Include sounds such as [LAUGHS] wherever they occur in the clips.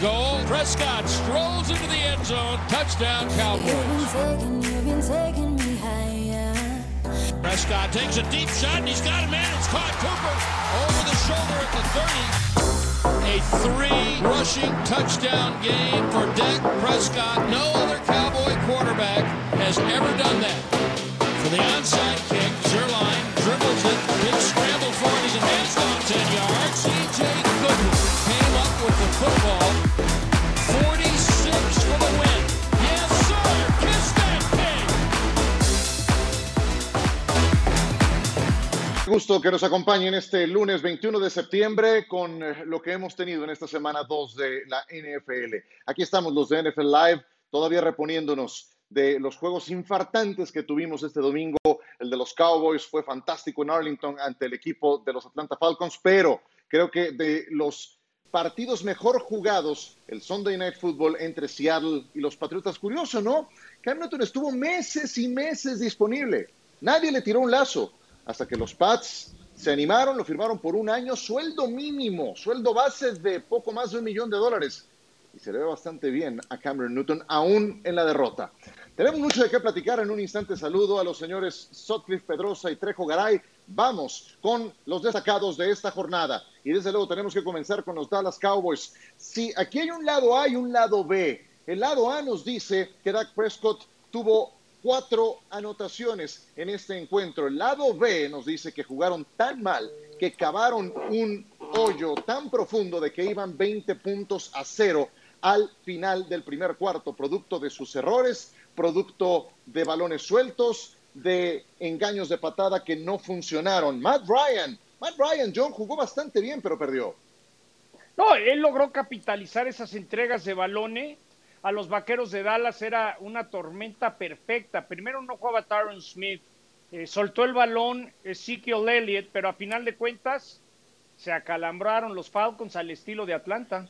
Goal. Prescott strolls into the end zone. Touchdown, Cowboys. Prescott takes a deep shot and he's got a man. It's caught Cooper over the shoulder at the 30. A three rushing touchdown game for Dak Prescott. No other Cowboy quarterback has ever done that. For the onside kick, Zerline dribbles it. Big scramble for it. He's advanced on 10 yards. C.J. Goodwin came up with the football. Gusto que nos acompañen este lunes 21 de septiembre con eh, lo que hemos tenido en esta semana 2 de la NFL. Aquí estamos los de NFL Live, todavía reponiéndonos de los juegos infartantes que tuvimos este domingo. El de los Cowboys fue fantástico en Arlington ante el equipo de los Atlanta Falcons, pero creo que de los partidos mejor jugados, el Sunday Night Football entre Seattle y los Patriotas, curioso, ¿no? Cam Newton estuvo meses y meses disponible. Nadie le tiró un lazo hasta que los Pats se animaron, lo firmaron por un año, sueldo mínimo, sueldo base de poco más de un millón de dólares. Y se le ve bastante bien a Cameron Newton, aún en la derrota. Tenemos mucho de qué platicar. En un instante saludo a los señores Sotcliffe Pedrosa y Trejo Garay. Vamos con los destacados de esta jornada. Y desde luego tenemos que comenzar con los Dallas Cowboys. Si aquí hay un lado A y un lado B. El lado A nos dice que Dak Prescott tuvo cuatro anotaciones en este encuentro. El lado B nos dice que jugaron tan mal que cavaron un hoyo tan profundo de que iban 20 puntos a cero al final del primer cuarto, producto de sus errores, producto de balones sueltos, de engaños de patada que no funcionaron. Matt Ryan, Matt Ryan, John jugó bastante bien, pero perdió. No, él logró capitalizar esas entregas de balones. A los vaqueros de Dallas era una tormenta perfecta. Primero no jugaba Tyron Smith, eh, soltó el balón Ezekiel Elliott, pero a final de cuentas se acalambraron los Falcons al estilo de Atlanta.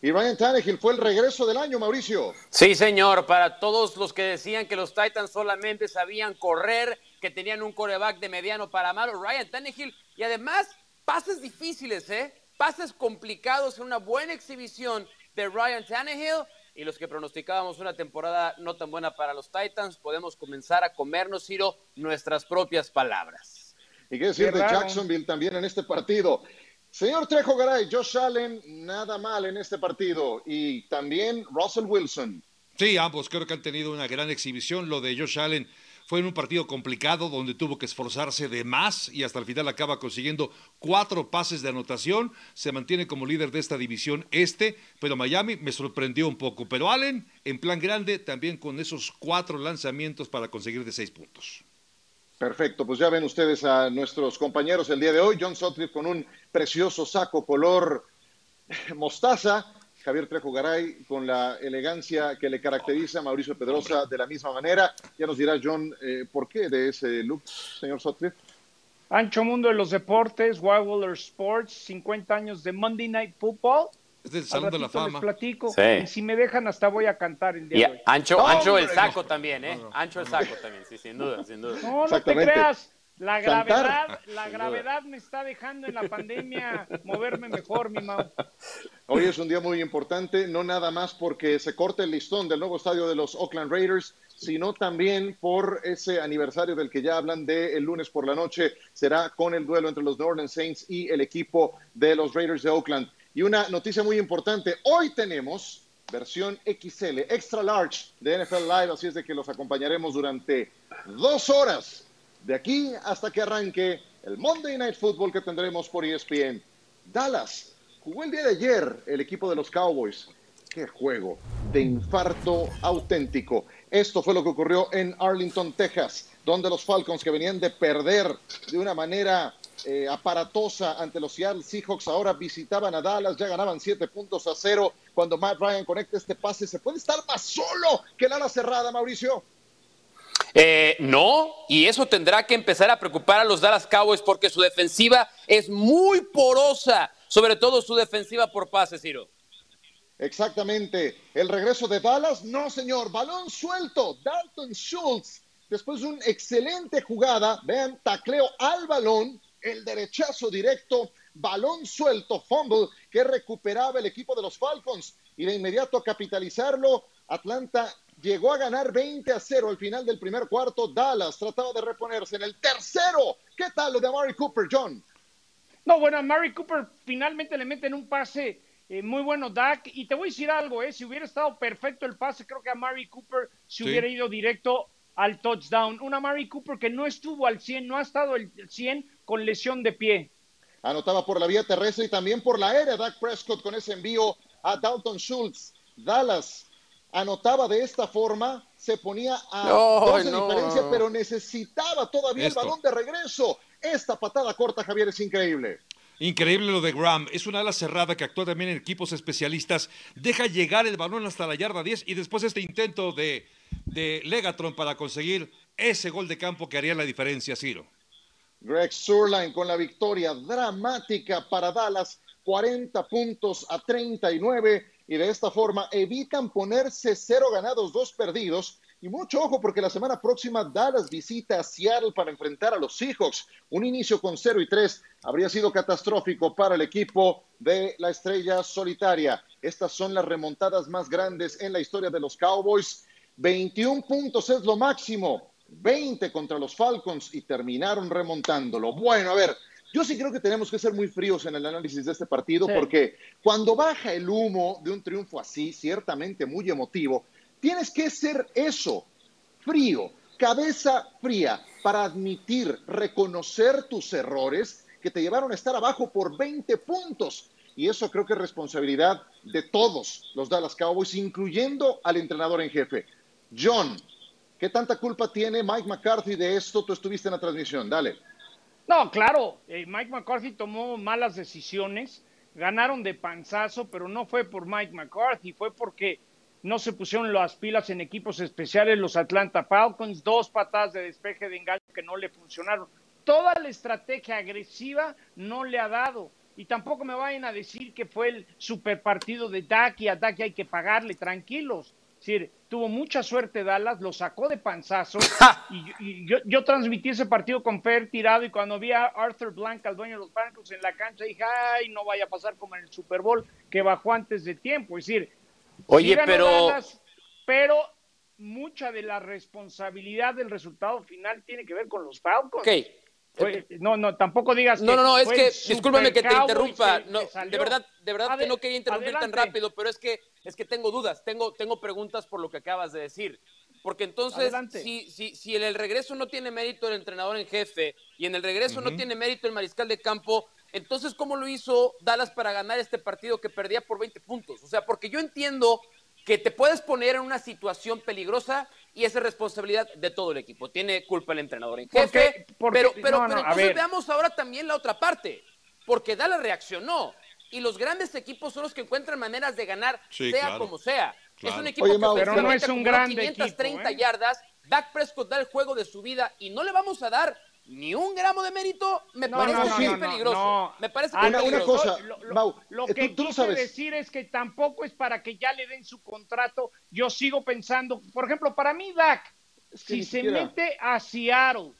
Y Ryan Tannehill fue el regreso del año, Mauricio. Sí, señor, para todos los que decían que los Titans solamente sabían correr, que tenían un coreback de mediano para malo, Ryan Tannehill, y además pases difíciles, ¿eh? Pases complicados en una buena exhibición de Ryan Tannehill. Y los que pronosticábamos una temporada no tan buena para los Titans, podemos comenzar a comernos, Ciro, nuestras propias palabras. Y qué decir de Jacksonville también en este partido. Señor Trejo Garay, Josh Allen, nada mal en este partido. Y también Russell Wilson. Sí, ambos creo que han tenido una gran exhibición. Lo de Josh Allen fue en un partido complicado donde tuvo que esforzarse de más y hasta el final acaba consiguiendo cuatro pases de anotación. Se mantiene como líder de esta división este, pero Miami me sorprendió un poco. Pero Allen, en plan grande, también con esos cuatro lanzamientos para conseguir de seis puntos. Perfecto, pues ya ven ustedes a nuestros compañeros el día de hoy. John Sutcliffe con un precioso saco color mostaza. Javier Trejo Garay con la elegancia que le caracteriza. Mauricio Pedrosa de la misma manera. Ya nos dirá John eh, por qué de ese look, señor Sutcliffe. Ancho mundo de los deportes, Wild Sports, 50 años de Monday Night Football. Es del Salón de la Fama. Les platico. Sí. Y si me dejan, hasta voy a cantar el día Y de hoy. ancho, No, ancho el saco no. también, ¿eh? Ancho el saco también, sí, sin duda, sin duda. No, no te creas. La Cantar. gravedad, la gravedad me está dejando en la pandemia moverme mejor, mi Mau. Hoy es un día muy importante, no nada más porque se corta el listón del nuevo estadio de los Oakland Raiders, sino también por ese aniversario del que ya hablan de el lunes por la noche. Será con el duelo entre los New Orleans Saints y el equipo de los Raiders de Oakland. Y una noticia muy importante, hoy tenemos versión XL, extra large de NFL Live, así es de que los acompañaremos durante dos horas, de aquí hasta que arranque el Monday Night Football que tendremos por ESPN. Dallas jugó el día de ayer el equipo de los Cowboys. Qué juego de infarto auténtico. Esto fue lo que ocurrió en Arlington, Texas, donde los Falcons que venían de perder de una manera eh, aparatosa ante los Seattle Seahawks ahora visitaban a Dallas, ya ganaban siete puntos a cero. Cuando Matt Ryan conecta este pase, ¿se puede estar más solo que el ala cerrada, Mauricio? Eh, no, y eso tendrá que empezar a preocupar a los Dallas Cowboys porque su defensiva es muy porosa, sobre todo su defensiva por pases, Ciro. Exactamente. El regreso de Dallas, no señor, balón suelto. Dalton Schultz, después de una excelente jugada, vean, tacleo al balón, el derechazo directo, balón suelto, fumble, que recuperaba el equipo de los Falcons. Y de inmediato a capitalizarlo, Atlanta llegó a ganar 20 a 0 al final del primer cuarto. Dallas trataba de reponerse en el tercero. ¿Qué tal lo de Amari Cooper, John? No, bueno, a Mary Cooper finalmente le meten un pase eh, muy bueno, Dak. Y te voy a decir algo, eh, si hubiera estado perfecto el pase, creo que a Mary Cooper se Sí. hubiera ido directo al touchdown. Una Mary Cooper que no estuvo al 100, no ha estado al 100 con lesión de pie. Anotaba por la vía terrestre y también por la aérea Dak Prescott con ese envío a Dalton Schultz. Dallas anotaba de esta forma, se ponía a No, dos de no. diferencia, pero necesitaba todavía Esto. el balón de regreso. Esta patada corta, Javier, es increíble. Increíble lo de Graham. Es una ala cerrada que actúa también en equipos especialistas. Deja llegar el balón hasta la yarda 10 y después este intento de, de Legatron para conseguir ese gol de campo que haría la diferencia, Ciro. Greg Surline con la victoria dramática para Dallas, 40 puntos a 39 y de esta forma evitan ponerse cero ganados, dos perdidos. Y mucho ojo porque la semana próxima Dallas visita a Seattle para enfrentar a los Seahawks. Un inicio con 0 y 3 habría sido catastrófico para el equipo de la estrella solitaria. Estas son las remontadas más grandes en la historia de los Cowboys. 21 puntos es lo máximo. 20 contra los Falcons y terminaron remontándolo. Bueno, a ver, yo sí creo que tenemos que ser muy fríos en el análisis de este partido Sí. porque cuando baja el humo de un triunfo así, ciertamente muy emotivo, tienes que ser eso, frío, cabeza fría, para admitir, reconocer tus errores que te llevaron a estar abajo por 20 puntos. Y eso creo que es responsabilidad de todos los Dallas Cowboys, incluyendo al entrenador en jefe. John, ¿qué tanta culpa tiene Mike McCarthy de esto? Tú estuviste en la transmisión, dale. No, claro, eh, Mike McCarthy tomó malas decisiones, ganaron de panzazo, pero no fue por Mike McCarthy, fue porque no se pusieron las pilas en equipos especiales los Atlanta Falcons, dos patadas de despeje de engaño que no le funcionaron. Toda la estrategia agresiva no le ha dado. Y tampoco me vayan a decir que fue el super partido de Dak y a Dak hay que pagarle, tranquilos. Es decir, tuvo mucha suerte Dallas, lo sacó de panzazo. [LAUGHS] y yo- y yo, yo transmití ese partido con Fer tirado y cuando vi a Arthur Blanca, el dueño de los Broncos, en la cancha, dije, ay, no vaya a pasar como en el Super Bowl, que bajó antes de tiempo. Es decir, Oye, sí pero- Dallas, pero mucha de la responsabilidad del resultado final tiene que ver con los Falcons. Ok. Oye, no, no, tampoco digas No, no, no, es que, discúlpame que te interrumpa. No, de verdad, de verdad que no quería interrumpir tan rápido, pero es que, es que tengo dudas, tengo, tengo preguntas por lo que acabas de decir. Porque entonces, si, si, si en el regreso no tiene mérito el entrenador en jefe y en el regreso no tiene mérito el mariscal de campo, entonces, ¿cómo lo hizo Dallas para ganar este partido que perdía por 20 puntos? O sea, porque yo entiendo que te puedes poner en una situación peligrosa y esa es responsabilidad de todo el equipo. Tiene culpa el entrenador en jefe, porque- pero, pero, no, no, pero a entonces ver. veamos ahora también la otra parte, porque Dallas reaccionó y los grandes equipos son los que encuentran maneras de ganar, Sí, sea claro. como sea. Claro. Es un equipo Oye, que Mau, Pero no es un grande 530 equipo, ¿eh? yardas. Dak Prescott da el juego de su vida y no le vamos a dar ni un gramo de mérito. Me No, parece no, que no, es no, peligroso. no. Me parece que Ah, es Una- cosa, lo, lo- Mau, lo eh, que tú- quise sabes. decir es que tampoco es para que ya le den su contrato. Yo sigo pensando, por ejemplo, para mí, Dak, que si se siquiera- mete a Seattle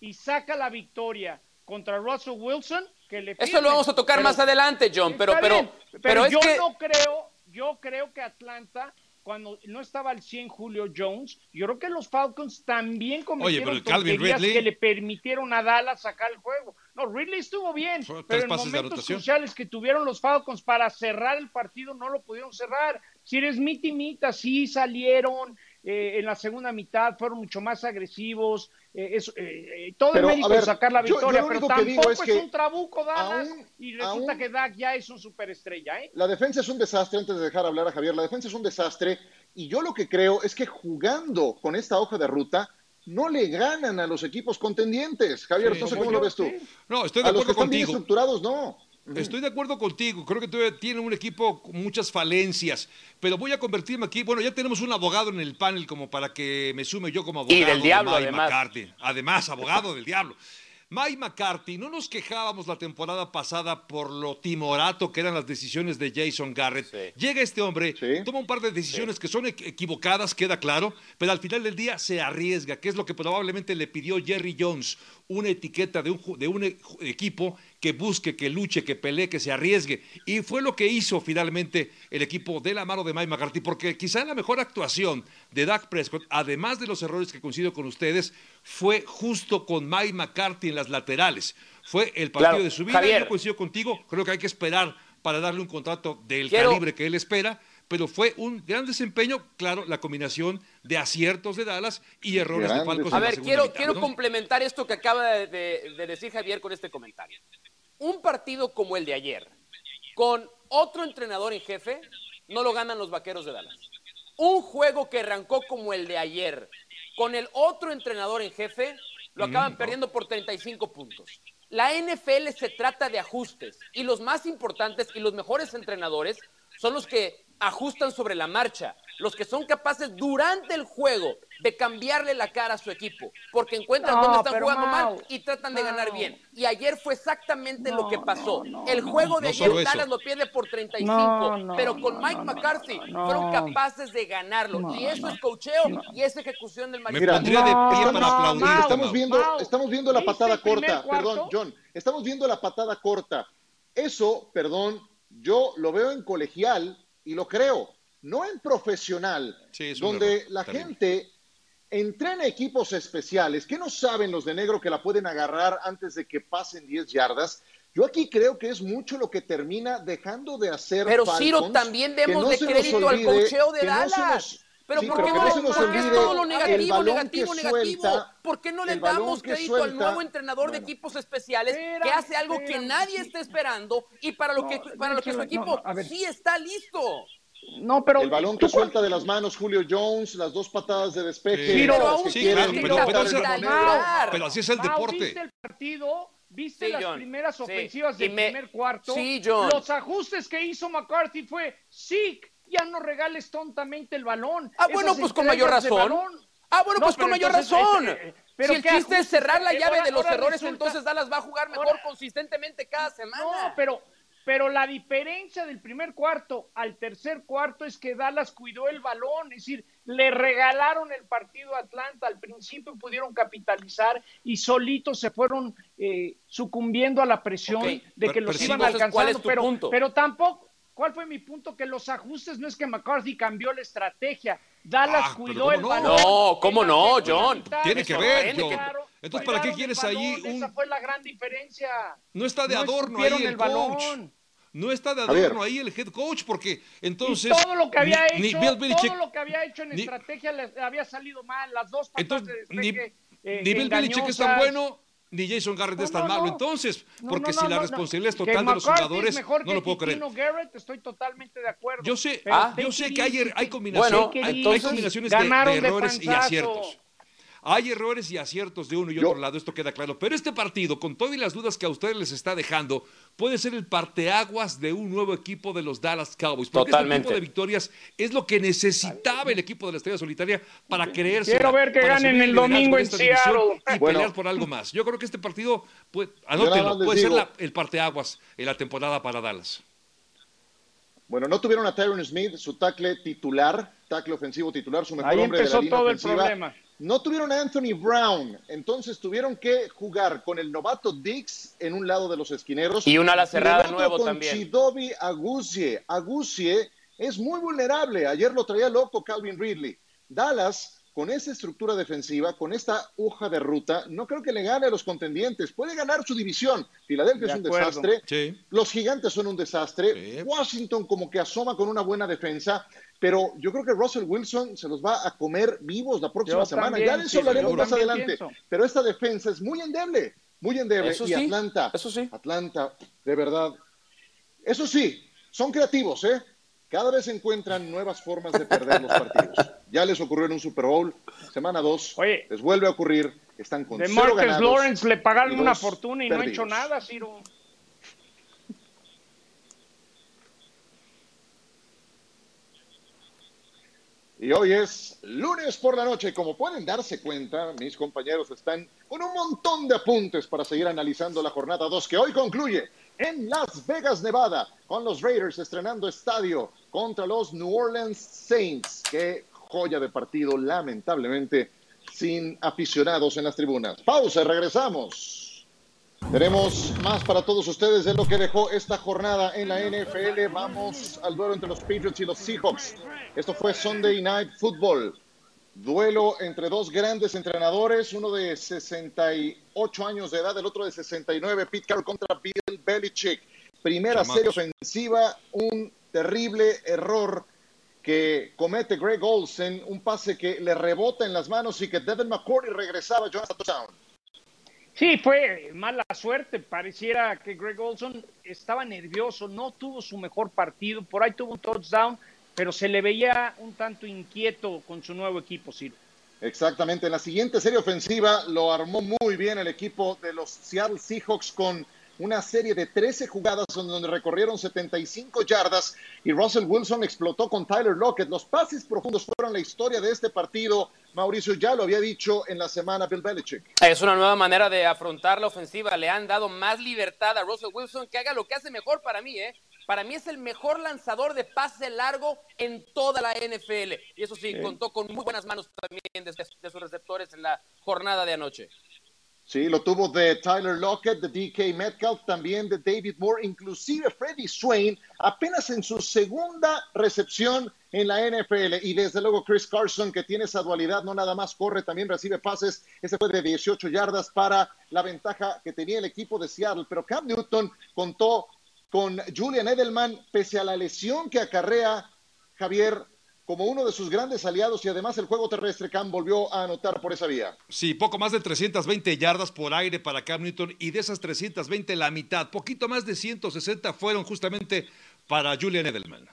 y saca la victoria contra Russell Wilson, que le Eso lo vamos a tocar Pero- más adelante, John, pero, pero, pero, pero es yo que... no creo, yo creo que Atlanta, cuando no estaba al 100 Julio Jones, yo creo que los Falcons también cometieron pero el Calvin tonterías Ridley- que le permitieron a Dallas sacar el juego. No, Ridley estuvo bien, Fue pero en momentos cruciales que tuvieron los Falcons para cerrar el partido no lo pudieron cerrar. Si eres mita y mita, sí salieron eh, en la segunda mitad, fueron mucho más agresivos. Eh, eso, eh, eh, todo Pero, el mérito ver, de sacar la yo- yo victoria, pero digo tampoco es es, un trabuco Dallas aún- y resulta aún- que Dak ya es un superestrella, ¿eh? La defensa es un desastre, antes de dejar hablar a Javier, la defensa es un desastre y yo lo que creo es que jugando con esta hoja de ruta no le ganan a los equipos contendientes. Javier, Sí, no sé como cómo lo ves tú. sí. No, estoy de A los que acuerdo están bien contigo. estructurados, no. Estoy de acuerdo contigo, creo que todavía tiene un equipo con muchas falencias, pero voy a convertirme aquí, bueno, ya tenemos un abogado en el panel como para que me sume yo como abogado Y del de diablo, Mike además. McCarthy. Además, abogado del diablo. Mike McCarthy, no nos quejábamos la temporada pasada por lo timorato que eran las decisiones de Jason Garrett. Llega este hombre, toma un par de decisiones que son equivocadas, queda claro, pero al final del día se arriesga, que es lo que probablemente le pidió Jerry Jones, una etiqueta de un, de un e, equipo que busque, que luche, que pelee, que se arriesgue. Y fue lo que hizo finalmente el equipo de la mano de Mike McCarthy, porque quizá la mejor actuación de Dak Prescott, además de los errores que coincido con ustedes, fue justo con Mike McCarthy en las laterales. Fue el partido de su vida. Yo coincido contigo, creo que hay que esperar para darle un contrato del calibre que él espera, pero fue un gran desempeño, claro, la combinación de aciertos de Dallas y errores de Falcons. A ver, quiero, quiero complementar esto que acaba de, decir Javier con este comentario. Un partido como el de ayer, con otro entrenador en jefe, no lo ganan los vaqueros de Dallas. Un juego que arrancó como el de ayer, con el otro entrenador en jefe, lo acaban perdiendo por 35 puntos. La NFL se trata de ajustes y los más importantes y los mejores entrenadores son los que ajustan sobre la marcha, los que son capaces durante el juego de cambiarle la cara a su equipo, porque encuentran dónde están jugando mal y tratan de ganar bien. Y ayer fue exactamente lo que pasó. el juego de ayer Dallas lo pierde por 35, pero con Mike McCarthy fueron capaces de ganarlo. y eso es cocheo y es ejecución del Me pondría de pie para aplaudir. Estamos viendo, estamos viendo la patada corta, perdón, John, estamos viendo la patada corta. Eso, perdón, yo lo veo en colegial y lo creo, no en profesional, donde la gente entrena equipos especiales que no saben los de negro que la pueden agarrar antes de que pasen 10 yardas. Yo aquí creo que es mucho lo que termina dejando de hacer. Pero Ciro, también demos de crédito al cocheo de Dallas. Pero ¿por qué no, es todo lo negativo, negativo, negativo? ¿Por qué no le damos crédito al nuevo entrenador de equipos especiales que hace algo que nadie está esperando y para lo que, para lo que su equipo sí está listo? No, pero. El balón que suelta de las manos Julio Jones, las dos patadas de despeje. pero, así es el deporte. ¿Viste el partido? ¿Viste las primeras ofensivas del primer cuarto? Sí, John. Los ajustes que hizo McCarthy fue sick ya no regales tontamente el balón. Ah, bueno, pues con mayor razón. Ah, bueno, pues con mayor razón. pero si el chiste es cerrar la llave de los errores, entonces Dallas va a jugar mejor consistentemente cada semana. No, pero, pero la diferencia del primer cuarto al tercer cuarto es que Dallas cuidó el balón, es decir, le regalaron el partido a Atlanta, al principio pudieron capitalizar y solitos se fueron eh, sucumbiendo a la presión de que los iban alcanzando, pero, pero tampoco, ¿Cuál fue mi punto? Que los ajustes no es que McCarthy cambió la estrategia. Dallas ah, cuidó el balón. No, ¿cómo no, John? Tiene que ver, John. Entonces, ¿para qué quieres ahí un... Esa fue la gran diferencia. No está de adorno ahí el, coach. No está de adorno ahí el head coach porque entonces... Y todo lo que había hecho, todo lo que había hecho en estrategia le había salido mal. Las dos patas de ni, eh, ni Bill Belichick es tan bueno ni Jason Garrett es tan malo. Entonces, porque si la responsabilidad es total de los jugadores, no lo puedo creer. Garrett, estoy totalmente de acuerdo. Yo sé, yo sé que hay, hay, combinación, hay, combinaciones de, de errores y aciertos. Hay errores y aciertos de uno y otro lado, esto queda claro. Pero este partido, con todas las dudas que a ustedes les está dejando, puede ser el parteaguas de un nuevo equipo de los Dallas Cowboys. Porque este tipo de victorias es lo que necesitaba el equipo de la Estrella Solitaria para creerse. Quiero ver que ganen el domingo en Seattle. Y pelear por algo más. Yo creo que este partido, puede, anótenlo, puede ser el parteaguas en la temporada para Dallas. Bueno, no tuvieron a Tyron Smith, su tackle titular, tackle ofensivo titular, su mejor Ahí hombre de la línea todo el problema. No tuvieron a Anthony Brown, entonces tuvieron que jugar con el novato Dix en un lado de los esquineros. Y una ala cerrada nuevo con también. Chidobi Agusie. Agusie es muy vulnerable. Ayer lo traía loco Calvin Ridley. Dallas, con esa estructura defensiva, con esta hoja de ruta, no creo que le gane a los contendientes. Puede ganar su división. Filadelfia es un desastre. Los gigantes son un desastre. Washington como que asoma con una buena defensa pero yo creo que Russell Wilson se los va a comer vivos la próxima semana. ya de eso hablaremos más adelante. Pero esta defensa es muy endeble, muy endeble. y Atlanta, eso sí. Atlanta, de verdad. Eso sí, son creativos, ¿eh? Cada vez encuentran nuevas formas de perder los partidos. Ya les ocurrió en un Super Bowl, semana 2, les vuelve a ocurrir, están con de cero Marcus Lawrence le pagaron una fortuna y no ha hecho nada, Ciro. Y hoy es lunes por la noche. Como pueden darse cuenta, mis compañeros están con un montón de apuntes para seguir analizando la jornada 2 que hoy concluye en Las Vegas, Nevada, con los Raiders estrenando estadio contra los New Orleans Saints. Qué joya de partido, lamentablemente, sin aficionados en las tribunas. Pausa regresamos. Tenemos más para todos ustedes de lo que dejó esta jornada en la NFL. Vamos al duelo entre los Patriots y los Seahawks. Esto fue Sunday Night Football. Duelo entre dos grandes entrenadores, uno de 68 años de edad, el otro de 69, Pete Carroll contra Bill Belichick. Primera serie ofensiva, un terrible error que comete Greg Olsen, un pase que le rebota en las manos y que Devin McCourty regresaba a Touchdown. Sí, fue mala suerte. Pareciera que Greg Olson estaba nervioso, no tuvo su mejor partido. Por ahí tuvo un touchdown, pero se le veía un tanto inquieto con su nuevo equipo, Ciro. Exactamente. En la siguiente serie ofensiva lo armó muy bien el equipo de los Seattle Seahawks con una serie de 13 jugadas donde recorrieron 75 yardas y Russell Wilson explotó con Tyler Lockett. Los pases profundos fueron la historia de este partido. Mauricio ya lo había dicho en la semana Bill Belichick. Es una nueva manera de afrontar la ofensiva. Le han dado más libertad a Russell Wilson que haga lo que hace mejor para mí, ¿eh? Para mí es el mejor lanzador de pase largo en toda la NFL. Y eso sí, contó con muy buenas manos también de, de sus receptores en la jornada de anoche. Sí, lo tuvo de Tyler Lockett, de DK Metcalf, también de David Moore, inclusive Freddie Swain, apenas en su segunda recepción en la NFL. Y desde luego Chris Carson, que tiene esa dualidad, no nada más corre, también recibe pases. Ese fue de 18 yardas para la ventaja que tenía el equipo de Seattle. Pero Cam Newton contó con Julian Edelman, pese a la lesión que acarrea Javier como uno de sus grandes aliados y además el juego terrestre, Cam volvió a anotar por esa vía. Sí, poco más de 320 yardas por aire para Cam Newton y de esas 320 la mitad, poquito más de 160 fueron justamente para Julian Edelman.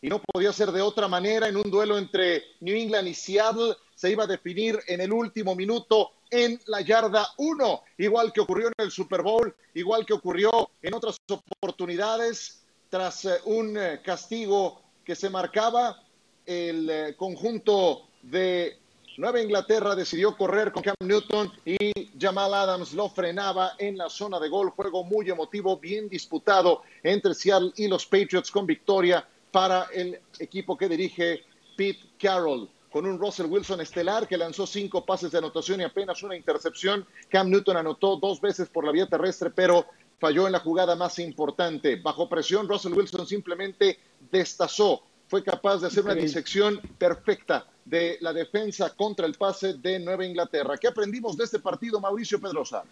Y no podía ser de otra manera en un duelo entre New England y Seattle, se iba a definir en el último minuto en la yarda 1, igual que ocurrió en el Super Bowl, igual que ocurrió en otras oportunidades tras eh, un eh, castigo que se marcaba el eh, conjunto de Nueva Inglaterra decidió correr con Cam Newton y Jamal Adams lo frenaba en la zona de gol. Juego muy emotivo, bien disputado entre Seattle y los Patriots con victoria para el equipo que dirige Pete Carroll. Con un Russell Wilson estelar que lanzó cinco pases de anotación y apenas una intercepción. Cam Newton anotó dos veces por la vía terrestre, pero falló en la jugada más importante. Bajo presión, Russell Wilson simplemente destazó fue capaz de hacer una disección perfecta de la defensa contra el pase de Nueva Inglaterra. ¿Qué aprendimos de este partido, Mauricio Pedrosa?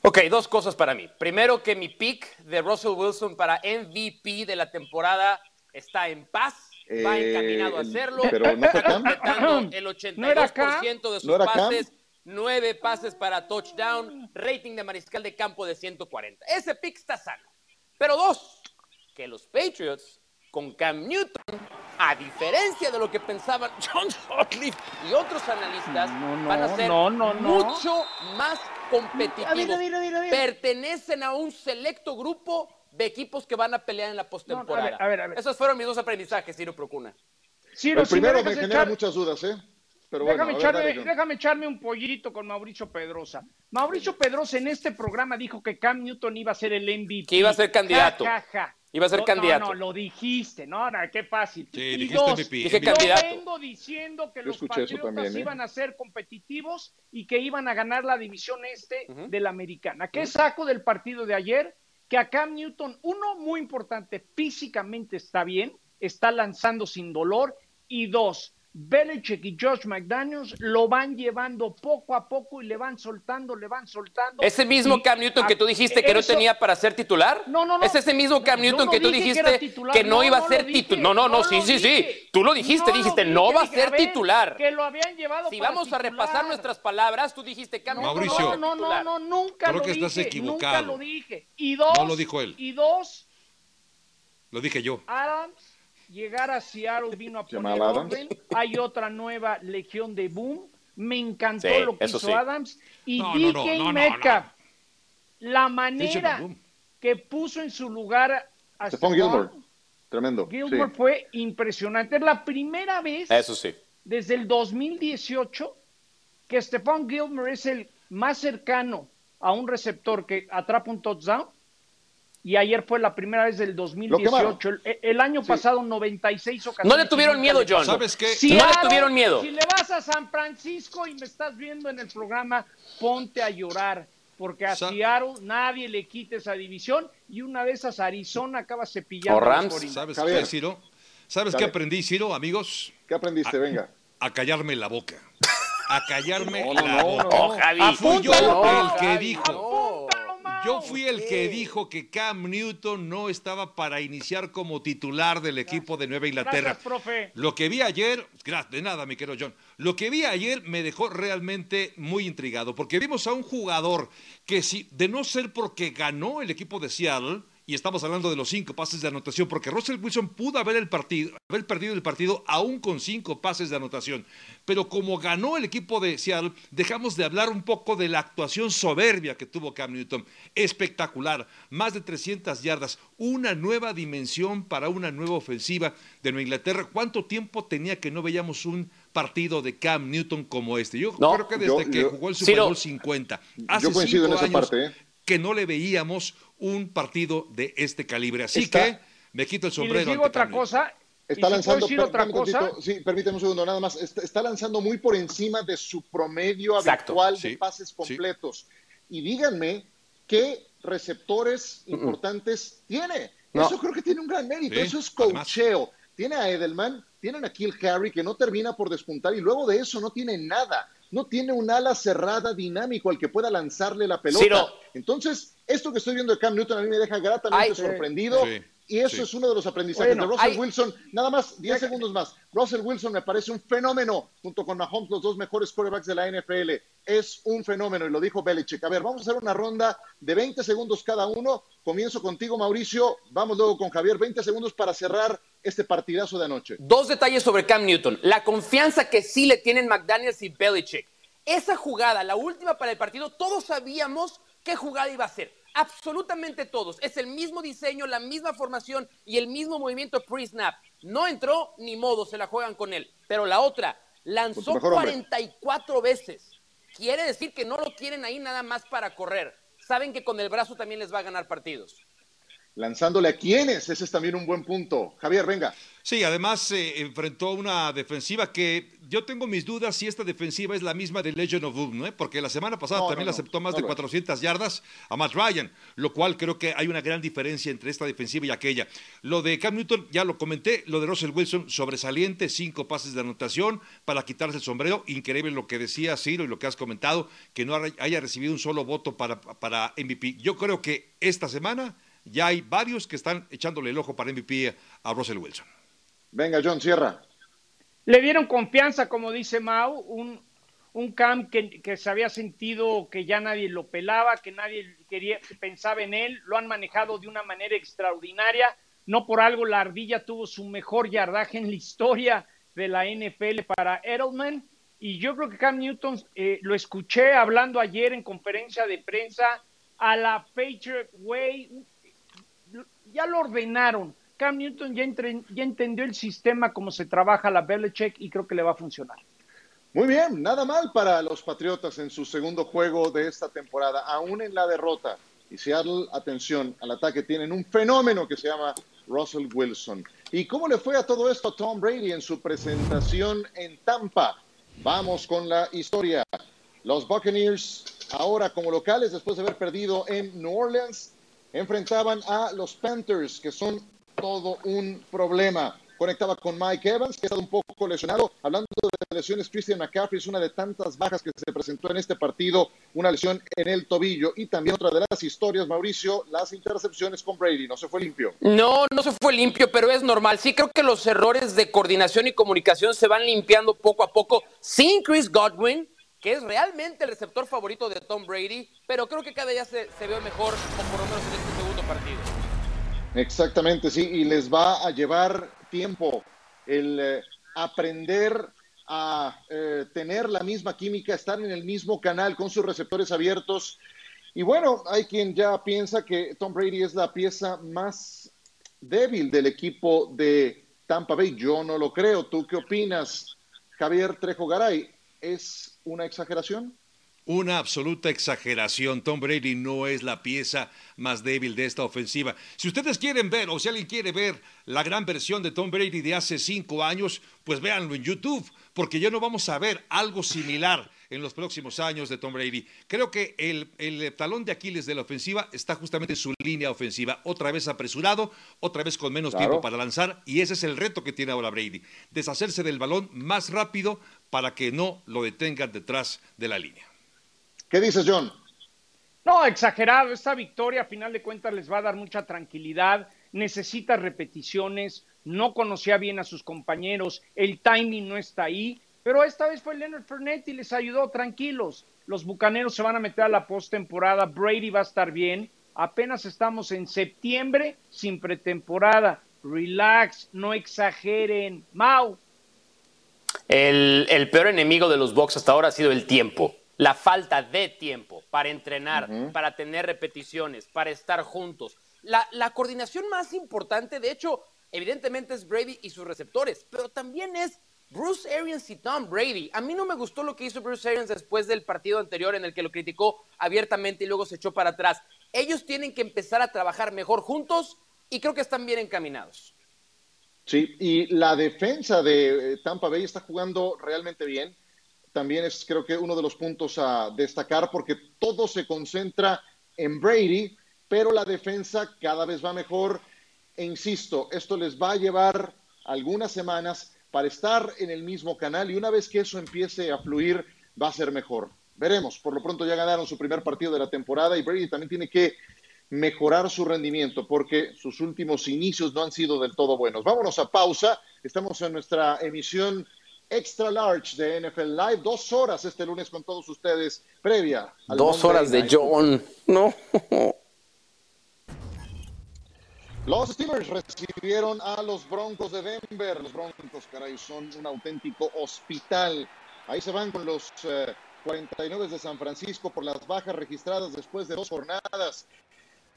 Ok, dos cosas para mí. Primero, que mi pick de Russell Wilson para MVP de la temporada está en paz. Va eh, encaminado a hacerlo. Pero no fue El 82% de sus pases, nueve pases para touchdown, rating de mariscal de campo de 140. Ese pick está sano. Pero dos, que los Patriots con Cam Newton, a diferencia de lo que pensaban [LAUGHS] John Sutcliffe y otros analistas, van a ser mucho más competitivos. Pertenecen a un selecto grupo de equipos que van a pelear en la postemporada. Esos fueron mis dos aprendizajes, Ciro Procuna. Ciro, el primero me, genera muchas dudas, ¿eh? Pero déjame, echarme, déjame, echarme, un pollito con Mauricio Pedrosa. Mauricio Pedrosa en este programa dijo que Cam Newton iba a ser el MVP. Que iba a ser candidato. Iba a ser candidato. No, no, lo dijiste, no, no qué fácil. Sí, y dijiste dos, dije candidato. Yo vengo diciendo que los Patriotas ¿eh? iban a ser competitivos y que iban a ganar la división este de la americana. ¿Qué saco del partido de ayer? Que a Cam Newton, uno muy importante, físicamente está bien, está lanzando sin dolor, y dos, Belichick y Josh McDaniels lo van llevando poco a poco y le van soltando, le van soltando. ¿Ese mismo Cam Newton que tú dijiste que no tenía para ser titular? No, no, no. ¿Es ese mismo Cam Newton que tú dijiste que, no, iba a ser titular? No, no, no, sí, sí, sí. Tú lo dijiste, dijiste, no va a ser titular. Que lo habían llevado Si vamos a repasar nuestras palabras, tú dijiste Cam Newton. Mauricio, no, no, no, nunca creo lo que estás equivocado. Nunca lo dije. Y dos, no lo dijo él. Y dos, lo dije yo. Adams llegar a Seattle vino a poner orden. Hay otra nueva legión de boom. Me encantó lo que hizo Adams. Y DK Metcalf, la manera que puso en su lugar a Stephon Gilmore. Tremendo. Gilmore fue impresionante. Es la primera vez Eso sí. desde el 2018 que Stephon Gilmer es el más cercano a un receptor que atrapa un touchdown y ayer fue la primera vez del 2018. El, el, año pasado, 96 ocasiones. No le tuvieron miedo, John. ¿Sabes qué? no le tuvieron miedo. Si le vas a San Francisco y me estás viendo en el programa, ponte a llorar. Porque a Seattle nadie le quite esa división y una de esas Arizona acaba cepillando. O Rams. ¿Sabes qué, Ciro? ¿Sabes qué aprendí, Ciro, amigos? ¿Qué aprendiste? A, Venga. A callarme la boca. A callarme No, no, la no, boca. no. Javi. Fui yo el que Javi, dijo. Yo fui el que dijo que Cam Newton no estaba para iniciar como titular del equipo de Nueva Inglaterra. Gracias, profe. Lo que vi ayer, de nada, mi querido John, lo que vi ayer me dejó realmente muy intrigado, porque vimos a un jugador que si, de no ser porque ganó el equipo de Seattle, y estamos hablando de los cinco pases de anotación, porque Russell Wilson pudo haber, el partido, haber perdido el partido aún con cinco pases de anotación, pero como ganó el equipo de Seattle, dejamos de hablar un poco de la actuación soberbia que tuvo Cam Newton. Espectacular, más de 300 yardas, una nueva dimensión para una nueva ofensiva de Nueva Inglaterra. ¿Cuánto tiempo tenía que no veíamos un partido de Cam Newton como este? Yo No, creo que desde yo- que yo- jugó el Super Bowl 50, hace yo coincido en cinco esa años parte, ¿eh? que no le veíamos un partido de este calibre. Así Está- que me quito el Y sombrero. les digo otra cosa. y Está lanzando, puedo decir otra permíteme cosa. tantito, sí, permíteme un segundo, nada más. Está, está lanzando muy por encima de su promedio Exacto, habitual sí, de pases sí. completos. Y díganme qué receptores importantes tiene. No. Eso creo que tiene un gran mérito. Sí, Eso es además. coacheo. Tiene a Edelman, tienen a Kill Harry, que no termina por despuntar, y luego de eso no tiene nada. No tiene un ala cerrada dinámico al que pueda lanzarle la pelota. Entonces, esto que estoy viendo de Cam Newton a mí me deja gratamente Ay, sorprendido. Sí, y eso sí. es uno de los aprendizajes Bueno, de Russell hay- Wilson. Nada más, 10 segundos más. Russell Wilson me parece un fenómeno, junto con Mahomes, los dos mejores quarterbacks de la NFL. Es un fenómeno, y lo dijo Belichick. A ver, vamos a hacer una ronda de 20 segundos cada uno. Comienzo contigo, Mauricio. Vamos luego con Javier. 20 segundos para cerrar este partidazo de anoche. Dos detalles sobre Cam Newton. La confianza que sí le tienen McDaniels y Belichick. Esa jugada, la última para el partido, todos sabíamos qué jugada iba a ser. Absolutamente todos. Es el mismo diseño, la misma formación y el mismo movimiento pre-snap. No entró, ni modo, se la juegan con él. Pero la otra, lanzó tu mejor hombre. 44 veces. Quiere decir que no lo tienen ahí nada más para correr. Saben que con el brazo también les va a ganar partidos. Lanzándole a quiénes, ese es también un buen punto. Javier, venga. Sí, además eh, enfrentó una defensiva que yo tengo mis dudas si esta defensiva es la misma de Legend of Boom, ¿no? Eh, Porque la semana pasada No, también no, aceptó más de lo es. 400 yardas a Matt Ryan, lo cual creo que hay una gran diferencia entre esta defensiva y aquella. Lo de Cam Newton, ya lo comenté, lo de Russell Wilson, sobresaliente, cinco pases de anotación para quitarse el sombrero. Increíble lo que decía Ciro y lo que has comentado, que no haya recibido un solo voto para, para MVP. Yo creo que esta semana ya hay varios que están echándole el ojo para MVP a Russell Wilson. Venga, John, cierra. Le dieron confianza, como dice Mau, un, un Cam que, que se había sentido que ya nadie lo pelaba, que nadie quería, que pensaba en él, lo han manejado de una manera extraordinaria. No por algo la ardilla tuvo su mejor yardaje en la historia de la NFL para Edelman. Y yo creo que Cam Newton, eh, lo escuché hablando ayer en conferencia de prensa a la Patriot Way, ya lo ordenaron. Cam Newton ya, ya entendió el sistema, cómo se trabaja la Belichick y creo que le va a funcionar. Muy bien, nada mal para los Patriotas en su segundo juego de esta temporada, aún en la derrota. Y Seattle, atención, al ataque tienen un fenómeno que se llama Russell Wilson. ¿Y cómo le fue a todo esto a Tom Brady en su presentación en Tampa? Vamos con la historia. Los Buccaneers, ahora como locales, después de haber perdido en New Orleans, enfrentaban a los Panthers, que son todo un problema. Conectaba con Mike Evans, que ha estado un poco lesionado. Hablando de lesiones, Christian McCaffrey es una de tantas bajas que se presentó en este partido, una lesión en el tobillo. Y también otra de las historias, Mauricio, las intercepciones con Brady. No se fue limpio. No, no se fue limpio, pero es normal. Sí, creo que los errores de coordinación y comunicación se van limpiando poco a poco sin Chris Godwin, que es realmente el receptor favorito de Tom Brady, pero creo que cada día se, ve mejor, o por lo menos en este segundo partido. Exactamente, sí, y les va a llevar tiempo el eh, aprender a eh, tener la misma química, estar en el mismo canal con sus receptores abiertos. Y bueno, hay quien ya piensa que Tom Brady es la pieza más débil del equipo de Tampa Bay. Yo no lo creo. ¿Tú qué opinas, Javier Trejo Garay, ¿es una exageración? Una absoluta exageración. Tom Brady no es la pieza más débil de esta ofensiva. Si ustedes quieren ver, o si alguien quiere ver la gran versión de Tom Brady de hace cinco años, pues véanlo en YouTube, porque ya no vamos a ver algo similar en los próximos años de Tom Brady. Creo que el, el talón de Aquiles de la ofensiva está justamente en su línea ofensiva. Otra vez apresurado, otra vez con menos tiempo para lanzar, y ese es el reto que tiene ahora Brady. Deshacerse del balón más rápido para que no lo detengan detrás de la línea. ¿Qué dices, John? No, exagerado. Esta victoria, a final de cuentas, les va a dar mucha tranquilidad. Necesita repeticiones. No conocía bien a sus compañeros. El timing no está ahí. Pero esta vez fue Leonard Fournette y les ayudó tranquilos. Los bucaneros se van a meter a la postemporada. Brady va a estar bien. Apenas estamos en septiembre sin pretemporada. Relax, no exageren. Mau. El, el peor enemigo de los Bucks hasta ahora ha sido el tiempo la falta de tiempo para entrenar, para tener repeticiones, para estar juntos. La, la, coordinación más importante, de hecho, evidentemente es Brady y sus receptores, pero también es Bruce Arians y Tom Brady. A mí no me gustó lo que hizo Bruce Arians después del partido anterior en el que lo criticó abiertamente y luego se echó para atrás. Ellos tienen que empezar a trabajar mejor juntos y creo que están bien encaminados. Sí, y la defensa de Tampa Bay está jugando realmente bien también es creo que uno de los puntos a destacar porque todo se concentra en Brady, pero la defensa cada vez va mejor. E insisto, esto les va a llevar algunas semanas para estar en el mismo canal y una vez que eso empiece a fluir va a ser mejor. Veremos, por lo pronto ya ganaron su primer partido de la temporada y Brady también tiene que mejorar su rendimiento porque sus últimos inicios no han sido del todo buenos. Vámonos a pausa, estamos en nuestra emisión Extra Large de NFL Live. Dos horas este lunes con todos ustedes, previa. Al Dos horas de John. No. Los Steelers recibieron a los Broncos de Denver. Los Broncos, caray, son un auténtico hospital. Ahí se van con los 49 eh, de San Francisco por las bajas registradas después de dos jornadas.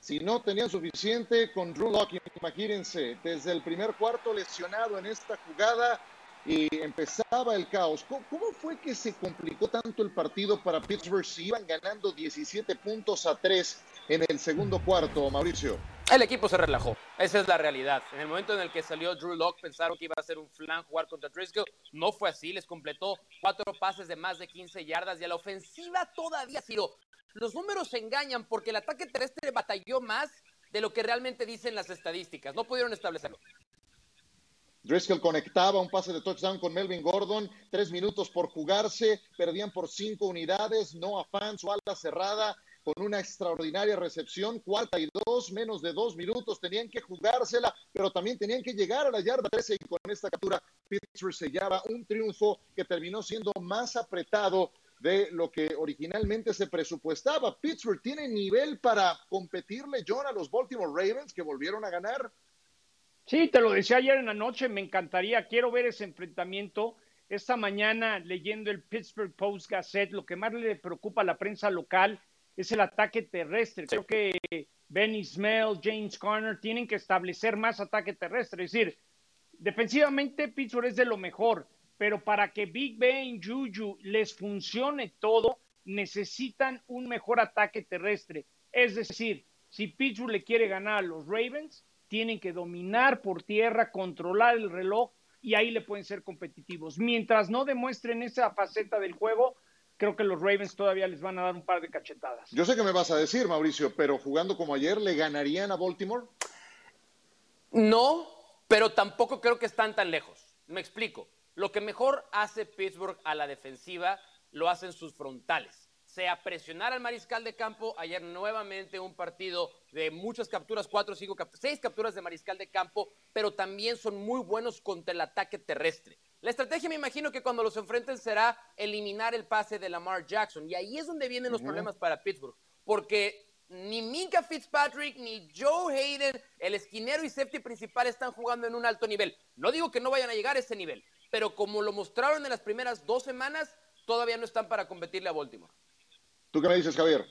Si no tenían suficiente con Drew Locke, imagínense, desde el primer cuarto lesionado en esta jugada, y empezaba el caos. ¿Cómo, fue que se complicó tanto el partido para Pittsburgh si iban ganando 17 puntos a 3 en el segundo cuarto, Mauricio? El equipo se relajó, esa es la realidad. En el momento en el que salió Drew Locke pensaron que iba a ser un flan jugar contra Driscoll, no fue así, les completó cuatro pases de más de 15 yardas y a la ofensiva todavía sido. Los números engañan porque el ataque terrestre batalló más de lo que realmente dicen las estadísticas, no pudieron establecerlo. Driscoll conectaba un pase de touchdown con Melvin Gordon, tres minutos por jugarse, perdían por cinco unidades, no afán, su ala cerrada con una extraordinaria recepción, cuarta y dos, menos de dos minutos, tenían que jugársela, pero también tenían que llegar a la yarda 13 y con esta captura Pittsburgh sellaba un triunfo que terminó siendo más apretado de lo que originalmente se presupuestaba. Pittsburgh tiene nivel para competirle, John, a los Baltimore Ravens que volvieron a ganar. Sí, te lo decía ayer en la noche, me encantaría, quiero ver ese enfrentamiento. Esta mañana leyendo el Pittsburgh Post Gazette, lo que más le preocupa a la prensa local es el ataque terrestre. Creo que Ben Ismail, James Conner tienen que establecer más ataque terrestre. Es decir, defensivamente Pittsburgh es de lo mejor, pero para que Big Ben, Juju les funcione todo, necesitan un mejor ataque terrestre. Es decir, si Pittsburgh le quiere ganar a los Ravens, tienen que dominar por tierra, controlar el reloj y ahí le pueden ser competitivos. Mientras no demuestren esa faceta del juego, creo que los Ravens todavía les van a dar un par de cachetadas. Yo sé que me vas a decir, Mauricio, pero jugando como ayer, ¿le ganarían a Baltimore? No, pero tampoco creo que están tan lejos. Me explico. Lo que mejor hace Pittsburgh a la defensiva lo hacen sus frontales sea presionar al mariscal de campo. Ayer nuevamente un partido de muchas capturas, cuatro, cinco, seis capturas de mariscal de campo, pero también son muy buenos contra el ataque terrestre. La estrategia me imagino que cuando los enfrenten será eliminar el pase de Lamar Jackson. Y ahí es donde vienen los problemas para Pittsburgh. Porque ni Minka Fitzpatrick ni Joe Hayden, el esquinero y safety principal, están jugando en un alto nivel. No digo que no vayan a llegar a ese nivel, pero como lo mostraron en las primeras dos semanas, todavía no están para competirle a Baltimore. ¿Tú qué me dices, Javier?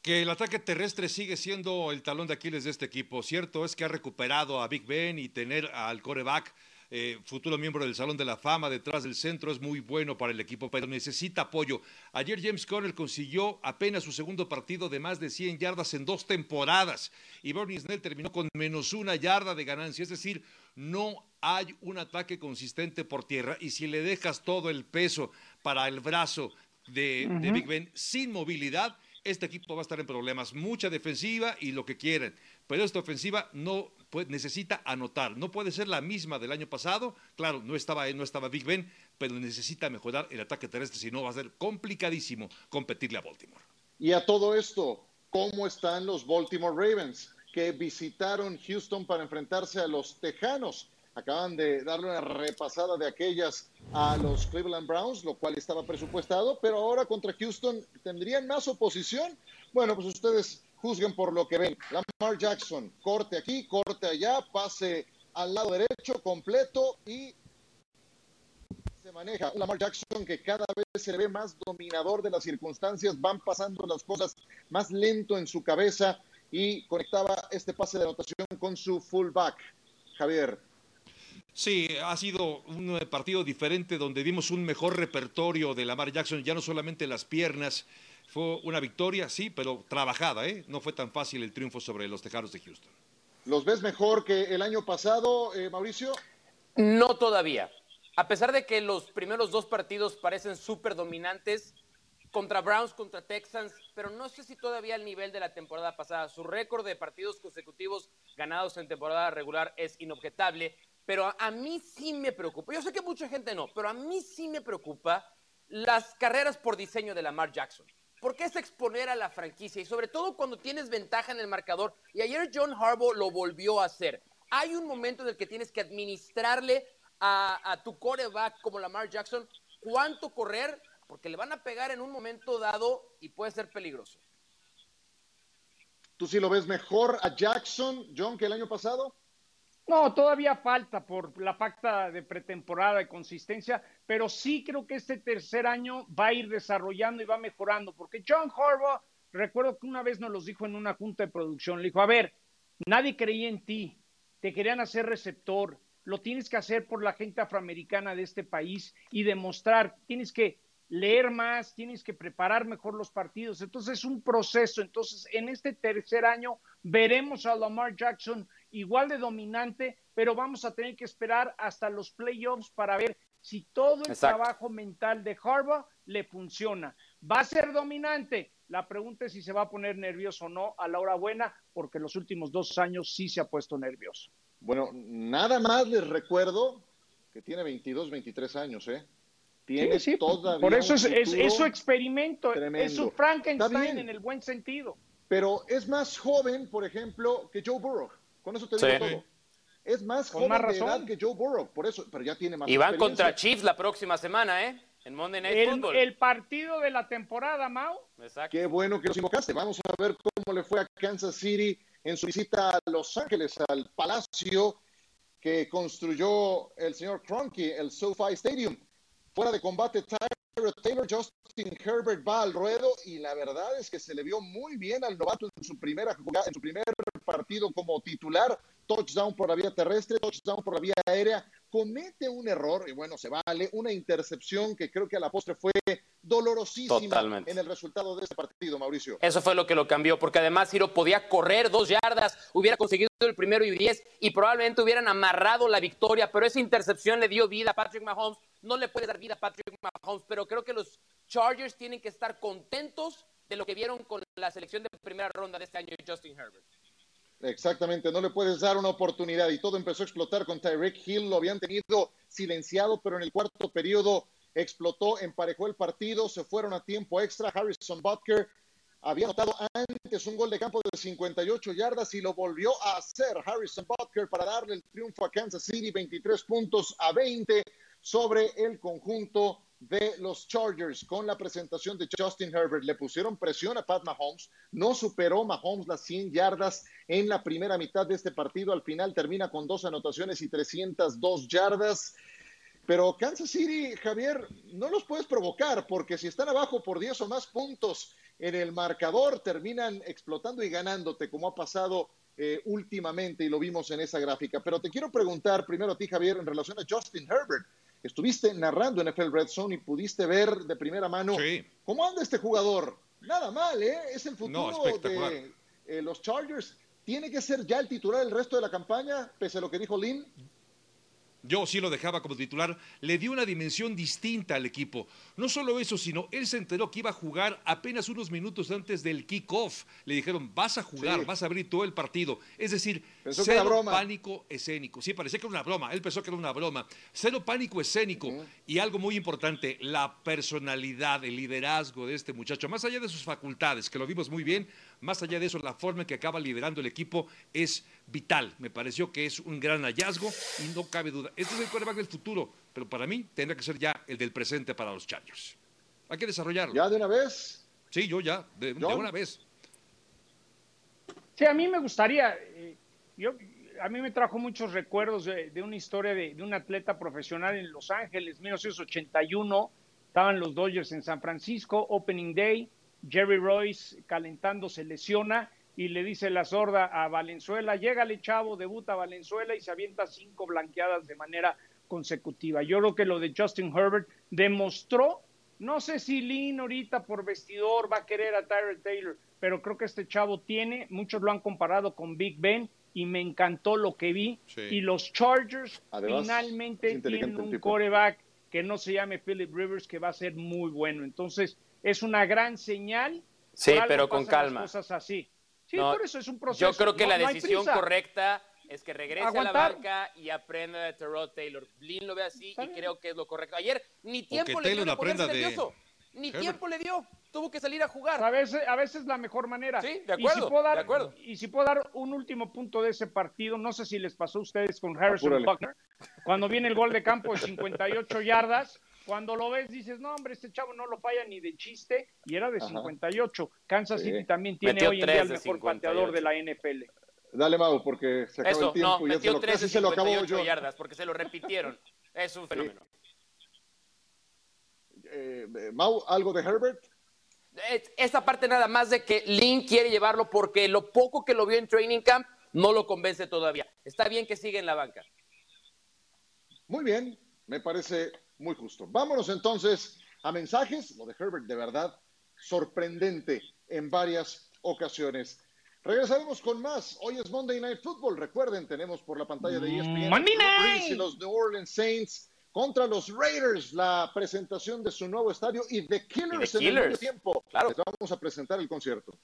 Que el ataque terrestre sigue siendo el talón de Aquiles de este equipo. Cierto es que ha recuperado a Big Ben y tener al coreback eh, futuro miembro del Salón de la Fama detrás del centro, es muy bueno para el equipo, pero necesita apoyo. Ayer James Conner consiguió apenas su segundo partido de más de 100 yardas en dos temporadas y Bernie Snell terminó con menos una yarda de ganancia, es decir, no hay un ataque consistente por tierra y si le dejas todo el peso para el brazo de, de Big Ben sin movilidad, este equipo va a estar en problemas. Mucha defensiva y lo que quieren. Pero esta ofensiva no necesita anotar. No puede ser la misma del año pasado. Claro, no estaba, no estaba Big Ben, pero necesita mejorar el ataque terrestre, si no va a ser complicadísimo competirle a Baltimore. Y a todo esto, ¿cómo están los Baltimore Ravens? Que visitaron Houston para enfrentarse a los Tejanos. Acaban de darle una repasada de aquellas a los Cleveland Browns, lo cual estaba presupuestado, pero ahora contra Houston tendrían más oposición. Bueno, pues ustedes juzguen por lo que ven. Lamar Jackson, corte aquí, corte allá, pase al lado derecho completo y se maneja. Lamar Jackson que cada vez se ve más dominador de las circunstancias, van pasando las cosas más lento en su cabeza y conectaba este pase de anotación con su fullback. Javier, Sí, ha sido un partido diferente donde vimos un mejor repertorio de Lamar Jackson, ya no solamente las piernas. Fue una victoria, sí, pero trabajada, ¿eh? No fue tan fácil el triunfo sobre los Tejanos de Houston. ¿Los ves mejor que el año pasado, eh, Mauricio? No todavía. A pesar de que los primeros dos partidos parecen súper dominantes, contra Browns, contra Texans, pero no sé si todavía al nivel de la temporada pasada. Su récord de partidos consecutivos ganados en temporada regular es inobjetable pero a, mí sí me preocupa. Yo sé que mucha gente no, pero a mí sí me preocupa las carreras por diseño de Lamar Jackson. Porque es exponer a la franquicia y sobre todo cuando tienes ventaja en el marcador. Y ayer John Harbaugh lo volvió a hacer. Hay un momento en el que tienes que administrarle a, a tu coreback como Lamar Jackson cuánto correr, porque le van a pegar en un momento dado y puede ser peligroso. ¿Tú sí lo ves mejor a Jackson, John, que el año pasado? No, todavía falta por la pacta de pretemporada y consistencia, pero sí creo que este tercer año va a ir desarrollando y va mejorando, porque John Harbaugh, recuerdo que una vez nos los dijo en una junta de producción, le dijo, a ver, nadie creía en ti, te querían hacer receptor, lo tienes que hacer por la gente afroamericana de este país y demostrar, tienes que leer más, tienes que preparar mejor los partidos. Entonces es un proceso. Entonces en este tercer año veremos a Lamar Jackson igual de dominante, pero vamos a tener que esperar hasta los playoffs para ver si todo el trabajo mental de Harbaugh le funciona. ¿Va a ser dominante? La pregunta es si se va a poner nervioso o no a la hora buena, porque los últimos dos años sí se ha puesto nervioso. Bueno, nada más les recuerdo que tiene 22, 23 años, ¿eh? Tiene sí, todavía Por eso es, es, su experimento, es su Frankenstein en el buen sentido. Pero es más joven, por ejemplo, que Joe Burrow. Con eso te digo todo. Es más joven de edad que Joe Burrow, por eso, pero ya tiene más Y van contra Chiefs la próxima semana, ¿eh? En Monday Night el, Football. El partido de la temporada, Mau. Exacto. Qué bueno que los invocaste. Vamos a ver cómo le fue a Kansas City en su visita a Los Ángeles, al palacio que construyó el señor Kroenke, el SoFi Stadium. Fuera de combate, Tyler Taylor, Justin Herbert va al ruedo y la verdad es que se le vio muy bien al novato en su primera en su primer partido como titular, touchdown por la vía terrestre, touchdown por la vía aérea, comete un error y bueno, se vale, una intercepción que creo que a la postre fue dolorosísima en el resultado de ese partido, Mauricio. Eso fue lo que lo cambió, porque además Ciro podía correr dos yardas, hubiera conseguido el primero y diez y probablemente hubieran amarrado la victoria, pero esa intercepción le dio vida a Patrick Mahomes. No le puede dar vida a Patrick Mahomes, pero creo que los Chargers tienen que estar contentos de lo que vieron con la selección de primera ronda de este año Justin Herbert. Exactamente, no le puedes dar una oportunidad y todo empezó a explotar con Tyreek Hill, lo habían tenido silenciado, pero en el cuarto periodo explotó, emparejó el partido, se fueron a tiempo extra. Harrison Butker había anotado antes un gol de campo de 58 yardas y lo volvió a hacer Harrison Butker para darle el triunfo a Kansas City, 23 puntos a 20 sobre el conjunto de los Chargers con la presentación de Justin Herbert. Le pusieron presión a Pat Mahomes, no superó Mahomes las 100 yardas en la primera mitad de este partido. Al final termina con dos anotaciones y 302 yardas. Pero Kansas City, Javier, no los puedes provocar porque si están abajo por 10 o más puntos en el marcador, terminan explotando y ganándote, como ha pasado eh, últimamente y lo vimos en esa gráfica. Pero te quiero preguntar primero a ti, Javier, en relación a Justin Herbert. Estuviste narrando en NFL Red Zone y pudiste ver de primera mano cómo anda este jugador. Nada mal, ¿eh? Es el futuro de eh, los Chargers. ¿Tiene que ser ya el titular el resto de la campaña, pese a lo que dijo Lynn? Yo sí lo dejaba como titular, le dio una dimensión distinta al equipo. No solo eso, sino él se enteró que iba a jugar apenas unos minutos antes del kickoff. Le dijeron, vas a jugar, vas a abrir todo el partido. Es decir, cero pánico escénico. Sí, parecía que era una broma. Él pensó que era una broma. Cero pánico escénico. Y algo muy importante, la personalidad, el liderazgo de este muchacho, más allá de sus facultades, que lo vimos muy bien, más allá de eso, la forma en que acaba liderando el equipo es vital. Me pareció que es un gran hallazgo y no cabe duda. Este es el quarterback del futuro, pero para mí tendrá que ser ya el del presente para los Chargers. Hay que desarrollarlo. ¿Ya de una vez? Sí, yo ya, de, una vez. Sí, a mí me gustaría, eh, yo, a mí me trajo muchos recuerdos de, una historia de, de, un atleta profesional en Los Ángeles, 1981, estaban los Dodgers en San Francisco, Opening Day, Jerry Royce calentando se lesiona y le dice la sorda a Valenzuela, llégale chavo, debuta Valenzuela y se avienta cinco blanqueadas de manera consecutiva. Yo creo que lo de Justin Herbert demostró, no sé si Lynn ahorita por vestidor va a querer a Tyler Taylor, pero creo que este chavo tiene, muchos lo han comparado con Big Ben y me encantó lo que vi. Y los Chargers finalmente tienen un coreback que no se llame Philip Rivers, que va a ser muy bueno. Entonces, es una gran señal. Sí, pero con calma. cosas así. Sí, por eso es un proceso. Yo creo que la decisión correcta es que regrese a la banca y aprenda de Terrell Taylor. Blin lo ve así y creo que es lo correcto. Ayer ni tiempo le dio nervioso. Ni tiempo le dio. Tuvo que salir a jugar. A veces, a veces la mejor manera. Sí, de acuerdo, y si puedo dar, de acuerdo. Y si puedo dar un último punto de ese partido, no sé si les pasó a ustedes con Harrison Buckner, cuando viene el gol de campo de 58 yardas, cuando lo ves dices, no, hombre, este chavo no lo falla ni de chiste, y era de 58. Kansas City también tiene hoy en día el mejor pateador de la NFL. Dale, Mau, porque se acabó el tiempo no, y metió ya se lo, acabó yo. yardas, porque se lo repitieron. es un fenómeno. Eh, eh, Mau, ¿algo de Herbert? Esa parte nada más de que Lynn quiere llevarlo porque lo poco que lo vio en Training Camp no lo convence todavía. Está bien que siga en la banca. Muy bien, me parece muy justo. Vámonos entonces a mensajes. Lo de Herbert, de verdad, sorprendente en varias ocasiones. Regresaremos con más. Hoy es Monday Night Football. Recuerden, tenemos por la pantalla de ESPN Monday Night. y los New Orleans Saints contra los Raiders. La presentación de su nuevo estadio y The Killers, en el mismo tiempo. Claro. Les vamos a presentar el concierto.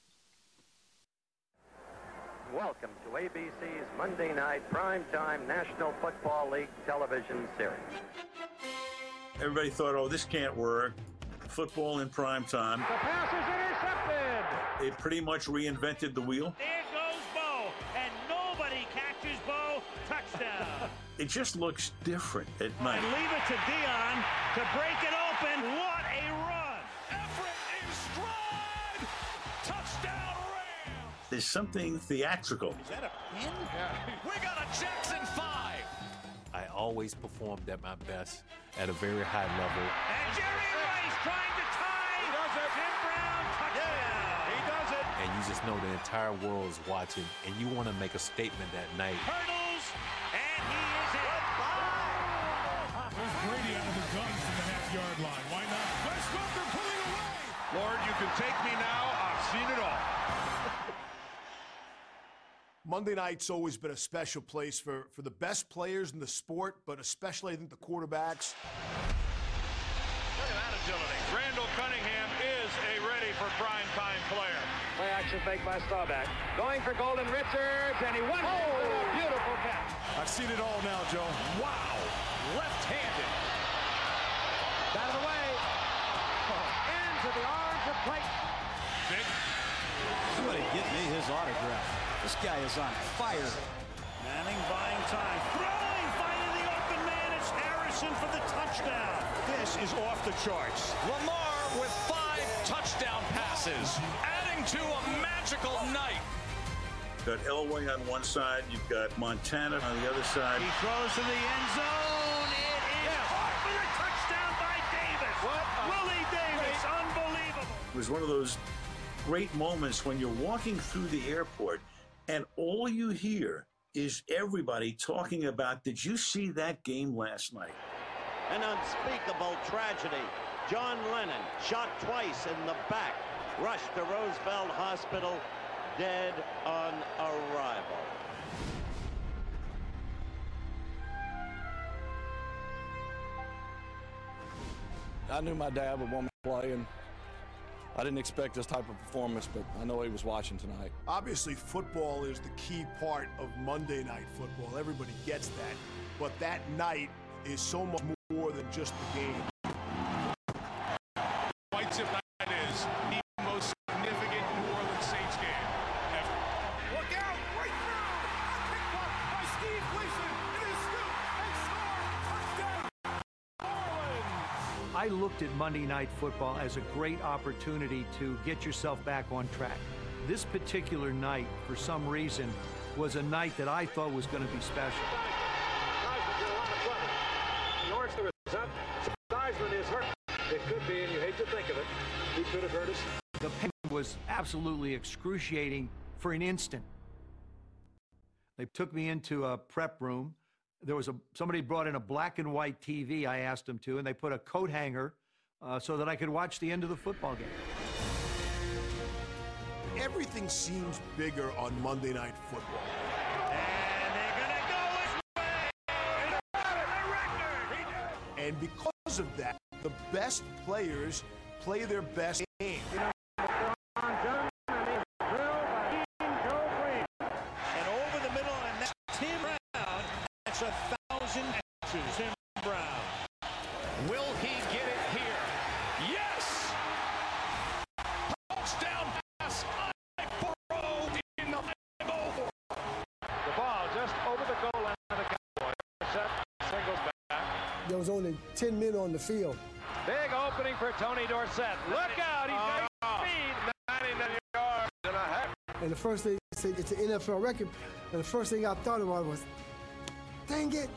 Welcome to ABC's Monday Night Primetime National Football League television series. Everybody thought, oh, this can't work. Football in prime time. The pass is intercepted. It pretty much reinvented the wheel. There goes Bo, and nobody catches Bo. Touchdown. [LAUGHS] it just looks different at night. And leave it to Dion to break it open. What a run! Everett in stride. Touchdown Rams. There's something theatrical. Is that a pin? Yeah. We got a Jackson five. I always performed at my best at a very high level. And Jerry Rice trying to tie. He does it. Jim Brown touchdown. Yeah, he does it. And you just know the entire world is watching, and you want to make a statement that night. Hurdles, and he is in. There's Brady out of the gun from the half-yard line. Why not? Wes Welker pulling away. Lord, you can take me now. I've seen it all. Monday night's always been a special place for, for the best players in the sport, but especially I think the quarterbacks. Look at that agility. Randall Cunningham is a ready for prime time player. Play action fake by Staubach. Going for Golden Richards, and he won oh. beautiful catch. I've seen it all now, Joe. Wow. Left-handed. Out of the way. Into the arms of Clayton. Big. Somebody get me his autograph. This guy is on fire. Manning buying time. Throwing, finding the open man. It's Harrison for the touchdown. This is off the charts. Lamar with five touchdown passes, adding to a magical night. Got Elway on one side, you've got Montana on the other side. He throws to the end zone. It is yeah. caught for a touchdown by Davis. What Willie Davis, great. unbelievable. It was one of those great moments when you're walking through the airport and all you hear is everybody talking about, did you see that game last night? An unspeakable tragedy. John Lennon shot twice in the back, rushed to Roosevelt Hospital, dead on arrival. I knew my dad would want me to play, and I didn't expect this type of performance, but I know he was watching tonight. Obviously, football is the key part of Monday Night Football. Everybody gets that. But that night is so much more than just the game. I looked at Monday Night Football as a great opportunity to get yourself back on track. This particular night, for some reason, was a night that I thought was going to be special. The pain was absolutely excruciating for an instant. They took me into a prep room. There was a somebody brought in a black and white TV. I asked them to, and they put a coat hanger uh, so that I could watch the end of the football game. Everything seems bigger on Monday Night Football. And because of that, the best players play their best game. And over the middle, and that's Tim Brown. That's a thousand inches. Tim Brown. Will he get it here? Yes! Touchdown pass by Burrow in the Bible. The ball just over the goal line of the Cowboys. Set, singles back. There was 10 men on the field. Big opening for Tony Dorsett. Look out, he's got oh, speed. 99 yards and a half. And the first thing it's an NFL record. And the first thing I thought about was, dang it,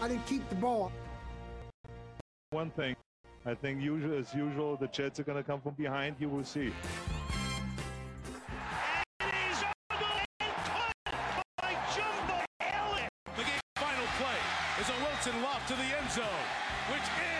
I didn't keep the ball. One thing, I think usual as usual, the Jets are going to come from behind. You will see. Zone, which is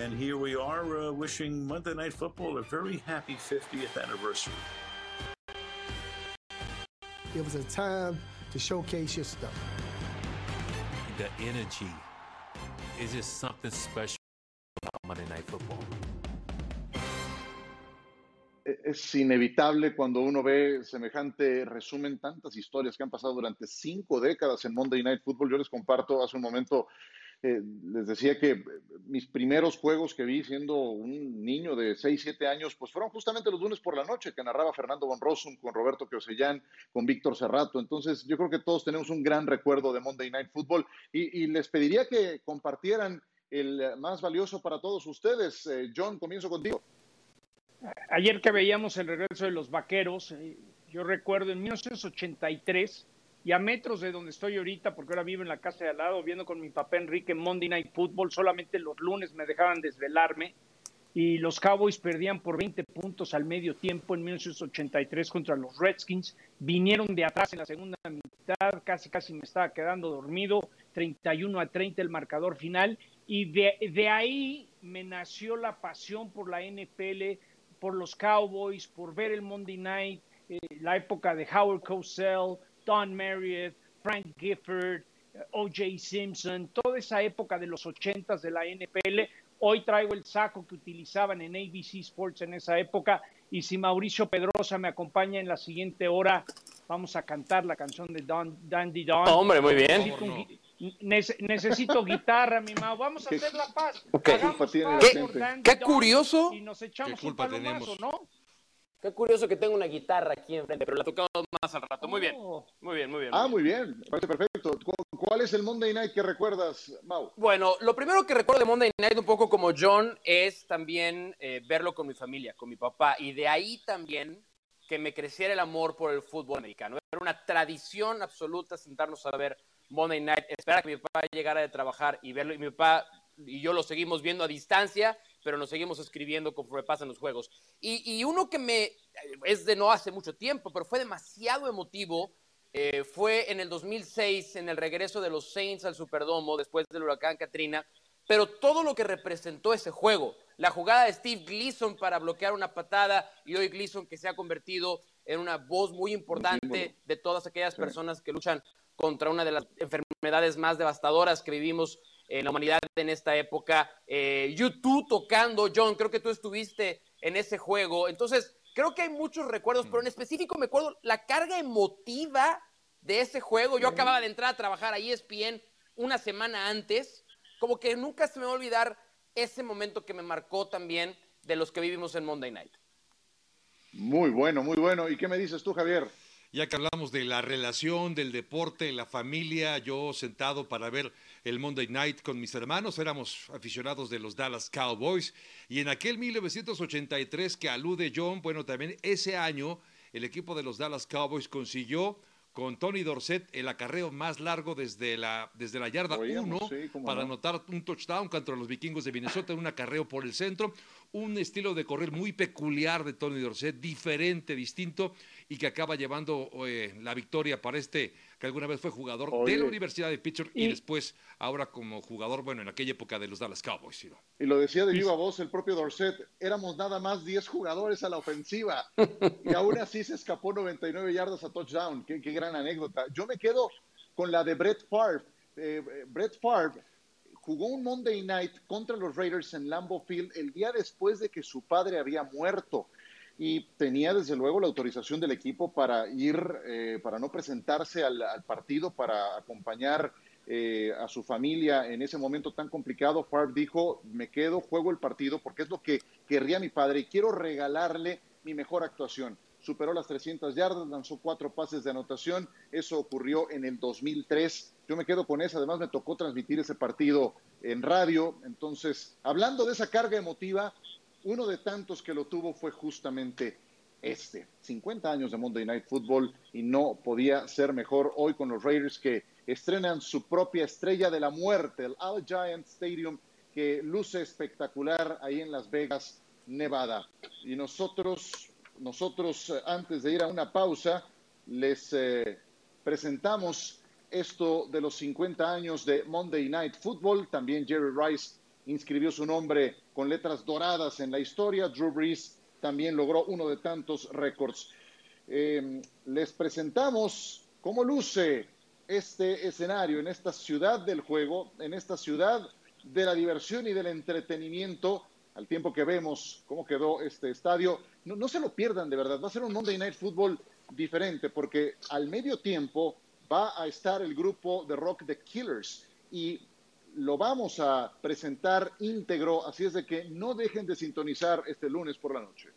And here we are uh, wishing Monday Night Football a very happy 50th anniversary. It was a time to showcase your stuff. The energy is just something special about Monday Night Football. Es inevitable cuando uno ve semejante resumen, tantas historias que han pasado durante cinco décadas en Monday Night Football. Yo les comparto hace un momento, eh, les decía que eh, mis primeros juegos que vi siendo un niño de 6, 7 años, pues fueron justamente los lunes por la noche que narraba Fernando Von Rossum con Roberto Keosellán, con Víctor Cerrato. Entonces, yo creo que todos tenemos un gran recuerdo de Monday Night Football y, y les pediría que compartieran el más valioso para todos ustedes. Eh, John, comienzo contigo. Ayer que veíamos el regreso de los vaqueros, yo recuerdo en 1983, y a metros de donde estoy ahorita, porque ahora vivo en la casa de al lado, viendo con mi papá Enrique Monday Night Football, solamente los lunes me dejaban desvelarme, y los Cowboys perdían por 20 puntos al medio tiempo en 1983 contra los Redskins, vinieron de atrás en la segunda mitad, casi casi me estaba quedando dormido, 31 a 30 el marcador final, y de, de ahí me nació la pasión por la NFL, por los Cowboys, por ver el Monday Night, eh, la época de Howard Cosell, Don Marriott, Frank Gifford, eh, O.J. Simpson, toda esa época de los ochentas de la NFL. Hoy traigo el saco que utilizaban en ABC Sports en esa época y si Mauricio Pedrosa me acompaña en la siguiente hora, vamos a cantar la canción de Don, Dandy Don. Hombre, muy bien. Necesito, un gui- nece- necesito guitarra, mi Mau. Vamos a hacer la paz. Ok. Hagamos culpa tiene paz la por gente? Dandy Qué curioso. Y nos echamos ¿Qué culpa un palomazo, tenemos? ¿no? Qué curioso que tengo una guitarra aquí enfrente, pero la tocamos más al rato. Muy bien, muy bien, muy bien. Ah, muy bien, me parece perfecto. ¿Cu- ¿Cuál es el Monday Night que recuerdas, Mau? Bueno, lo primero que recuerdo de Monday Night, un poco como John, es también eh, verlo con mi familia, con mi papá. Y de ahí también que me creciera el amor por el fútbol americano. Era una tradición absoluta sentarnos a ver Monday Night, esperar a que mi papá llegara de trabajar y verlo. Y mi papá y yo lo seguimos viendo a distancia, pero nos seguimos escribiendo conforme pasan los juegos. Y, y uno que me, es de no hace mucho tiempo, pero fue demasiado emotivo, eh, fue en el 2006, en el regreso de los Saints al Superdomo después del huracán Katrina, pero todo lo que representó ese juego, la jugada de Steve Gleason para bloquear una patada y hoy Gleason que se ha convertido en una voz muy importante de todas aquellas personas que luchan contra una de las enfermedades más devastadoras que vivimos en la humanidad en esta época. Eh, YouTube tocando, John, creo que tú estuviste en ese juego. Entonces, creo que hay muchos recuerdos, pero en específico me acuerdo la carga emotiva de ese juego. Yo acababa de entrar a trabajar a ESPN una semana antes. Como que nunca se me va a olvidar ese momento que me marcó también de los que vivimos en Monday Night. Muy bueno, muy bueno. ¿Y qué me dices tú, Javier? Ya que hablamos de la relación, del deporte, la familia, yo sentado para ver el Monday Night con mis hermanos, éramos aficionados de los Dallas Cowboys, y en aquel 1983 que alude John, bueno, también ese año el equipo de los Dallas Cowboys consiguió con Tony Dorsett el acarreo más largo desde la, desde la yarda Oíamos, 1 sí, cómo para no. anotar un touchdown contra los vikingos de Minnesota, un acarreo por el centro, un estilo de correr muy peculiar de Tony Dorsett, diferente, distinto, y que acaba llevando eh, la victoria para este, que alguna vez fue jugador de la Universidad de Pittsburgh y, Y- después ahora como jugador, bueno, en aquella época de los Dallas Cowboys. ¿sí? Y lo decía de viva voz el propio Dorset, éramos nada más 10 jugadores a la ofensiva [LAUGHS] y aún así se escapó 99 yardas a touchdown. Qué, qué gran anécdota. Yo me quedo con la de Brett Favre. Eh, Brett Favre jugó un Monday Night contra los Raiders en Lambeau Field el día después de que su padre había muerto y tenía desde luego la autorización del equipo para ir, eh, para no presentarse al, partido, para acompañar eh, a su familia en ese momento tan complicado. Favre dijo, me quedo, juego el partido porque es lo que querría mi padre y quiero regalarle mi mejor actuación. Superó las 300 yardas, lanzó cuatro pases de anotación. Eso ocurrió en el 2003. Yo me quedo con esa. Además, me tocó transmitir ese partido en radio. Entonces, hablando de esa carga emotiva, uno de tantos que lo tuvo fue justamente este. 50 años de Monday Night Football y no podía ser mejor hoy con los Raiders que estrenan su propia estrella de la muerte, el All Giant Stadium, que luce espectacular ahí en Las Vegas, Nevada. Y nosotros, nosotros eh, antes de ir a una pausa, les eh, presentamos esto de los 50 años de Monday Night Football. También Jerry Rice inscribió su nombre con letras doradas en la historia. Drew Brees también logró uno de tantos récords. Eh, les presentamos cómo luce este escenario en esta ciudad del juego, en esta ciudad de la diversión y del entretenimiento, al tiempo que vemos cómo quedó este estadio. No, no se lo pierdan de verdad, va a ser un Monday Night Football diferente porque al medio tiempo va a estar el grupo de rock The Killers y lo vamos a presentar íntegro, así es de que no dejen de sintonizar este lunes por la noche.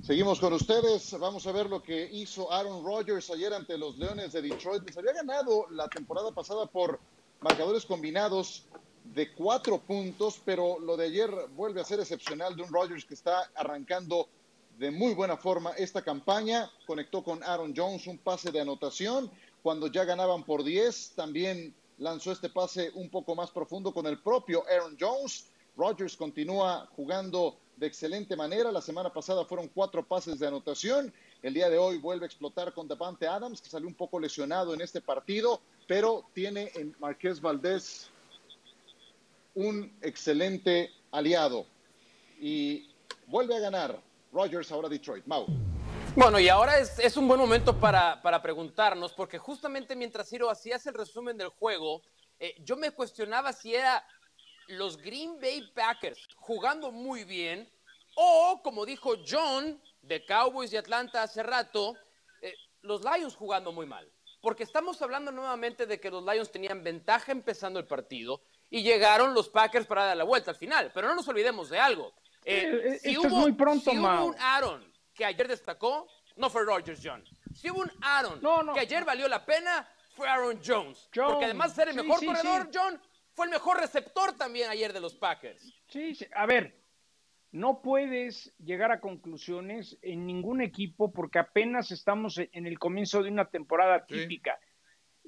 Seguimos con ustedes, vamos a ver lo que hizo Aaron Rodgers ayer ante los Leones de Detroit. Les había ganado la temporada pasada por marcadores combinados de cuatro puntos, pero lo de ayer vuelve a ser excepcional de un Rodgers que está arrancando de muy buena forma esta campaña. Conectó con Aaron Jones un pase de anotación cuando ya ganaban por 10. También lanzó este pase un poco más profundo con el propio Aaron Jones. Rodgers continúa jugando de excelente manera. La semana pasada fueron cuatro pases de anotación. El día de hoy vuelve a explotar con Davante Adams, que salió un poco lesionado en este partido, pero tiene en Marqués Valdés un excelente aliado. Y vuelve a ganar Rodgers ahora Detroit. Mau. Bueno, y ahora es, es un buen momento para, para, preguntarnos, porque justamente mientras Ciro hacías el resumen del juego, eh, yo me cuestionaba si era los Green Bay Packers jugando muy bien o, como dijo John de Cowboys de Atlanta hace rato, eh, los Lions jugando muy mal. Porque estamos hablando nuevamente de que los Lions tenían ventaja empezando el partido y llegaron los Packers para dar la vuelta al final. Pero no nos olvidemos de algo. Eh, si esto hubo, es muy pronto, si hubo un Aaron que ayer destacó, no fue Rogers John. Si hubo un Aaron que ayer valió la pena, fue Aaron Jones. Porque además de ser el mejor corredor, John, fue el mejor receptor también ayer de los Packers. Sí, sí, a ver, no puedes llegar a conclusiones en ningún equipo porque apenas estamos en el comienzo de una temporada típica.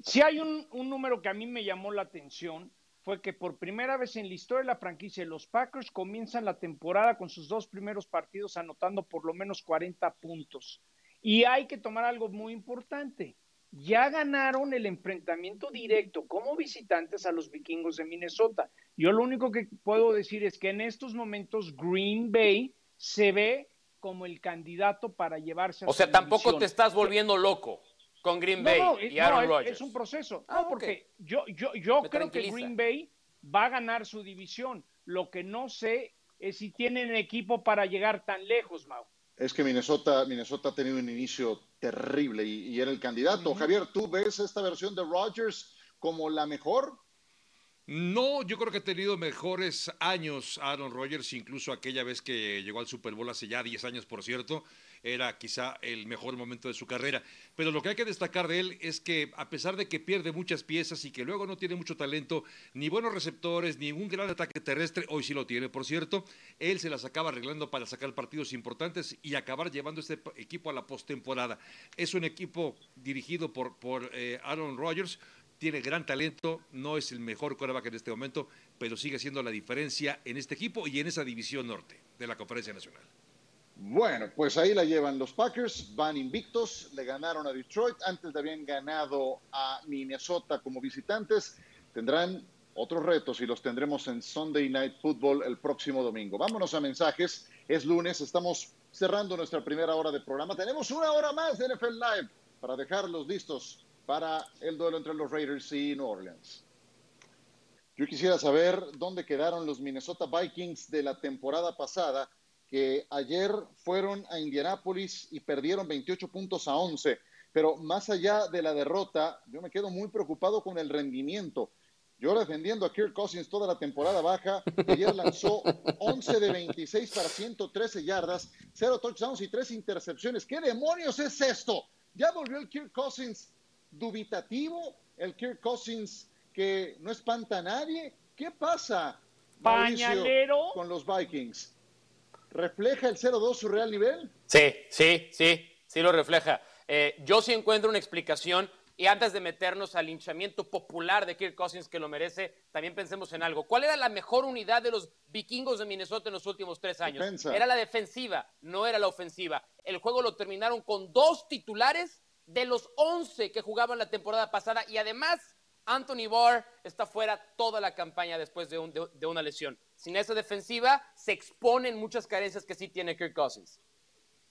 Si hay un, un, número que a mí me llamó la atención, fue que por primera vez en la historia de la franquicia, los Packers comienzan la temporada con sus dos primeros partidos anotando por lo menos 40 puntos. Y hay que tomar algo muy importante ya ganaron el enfrentamiento directo como visitantes a los vikingos de Minnesota. Yo lo único que puedo decir es que en estos momentos Green Bay se ve como el candidato para llevarse a O sea, tampoco te estás volviendo loco con Green Bay y Aaron Rodgers. Es un proceso. Ah, no, porque yo, yo, yo creo que Green Bay va a ganar su división. Lo que no sé es si tienen equipo para llegar tan lejos, Mau es que Minnesota, Minnesota ha tenido un inicio terrible y, era el candidato. Javier, ¿tú ves esta versión de Rodgers como la mejor? No, yo creo que ha tenido mejores años Aaron Rodgers, incluso aquella vez que llegó al Super Bowl hace ya 10 años, por cierto era quizá el mejor momento de su carrera. Pero lo que hay que destacar de él es que a pesar de que pierde muchas piezas y que luego no tiene mucho talento, ni buenos receptores, ni un gran ataque terrestre, hoy sí lo tiene, por cierto, él se las acaba arreglando para sacar partidos importantes y acabar llevando este equipo a la postemporada. Es un equipo dirigido por, por eh, Aaron Rodgers, tiene gran talento, no es el mejor quarterback en este momento, pero sigue siendo la diferencia en este equipo y en esa división norte de la Conferencia Nacional. Bueno, pues ahí la llevan los Packers, van invictos, le ganaron a Detroit, antes de habían ganado a Minnesota como visitantes, tendrán otros retos y los tendremos en Sunday Night Football el próximo domingo. Vámonos a mensajes, es lunes, estamos cerrando nuestra primera hora de programa, tenemos una hora más de NFL Live para dejarlos listos para el duelo entre los Raiders y New Orleans. Yo quisiera saber dónde quedaron los Minnesota Vikings de la temporada pasada que ayer fueron a Indianápolis y perdieron 28 puntos a 11. Pero más allá de la derrota, yo me quedo muy preocupado con el rendimiento. Yo defendiendo a Kirk Cousins toda la temporada baja, ayer lanzó 11 de 26 para 113 yardas, 0 touchdowns y 3 intercepciones. ¿Qué demonios es esto? ¿Ya volvió el Kirk Cousins dubitativo? ¿El Kirk Cousins que no espanta a nadie? ¿Qué pasa? Pañalero. Con los Vikings. ¿Refleja el 0-2 su real nivel? Sí, sí, sí, sí lo refleja. Eh, yo sí encuentro una explicación y antes de meternos al linchamiento popular de Kirk Cousins que lo merece, también pensemos en algo. ¿Cuál era la mejor unidad de los vikingos de Minnesota en los últimos tres años? Era la defensiva, no era la ofensiva. El juego lo terminaron con dos titulares de los 11 que jugaban la temporada pasada y además Anthony Barr está fuera toda la campaña después de, de una lesión sin esa defensiva se exponen muchas carencias que sí tiene Kirk Cousins.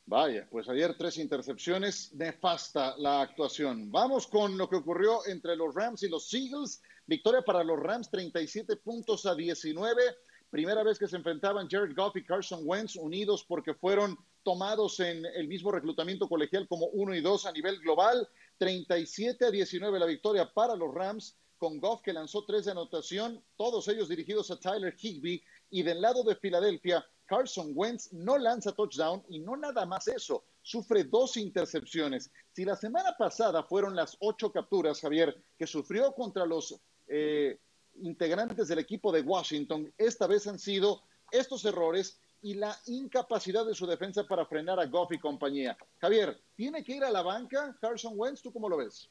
Vaya, pues ayer tres intercepciones, nefasta la actuación. Vamos con lo que ocurrió entre los Rams y los Eagles. Victoria para los Rams, 37 puntos a 19. Primera vez que se enfrentaban Jared Goff y Carson Wentz unidos porque fueron tomados en el mismo reclutamiento colegial como uno y dos a nivel global. 37 a 19 la victoria para los Rams con Goff que lanzó tres de anotación, todos ellos dirigidos a Tyler Higby. Y del lado de Filadelfia, Carson Wentz no lanza touchdown y no nada más eso, sufre dos intercepciones. Si la semana pasada fueron las ocho capturas, Javier, que sufrió contra los eh, integrantes del equipo de Washington, esta vez han sido estos errores y la incapacidad de su defensa para frenar a Goff y compañía. Javier, ¿tiene que ir a la banca Carson Wentz? ¿Tú cómo lo ves?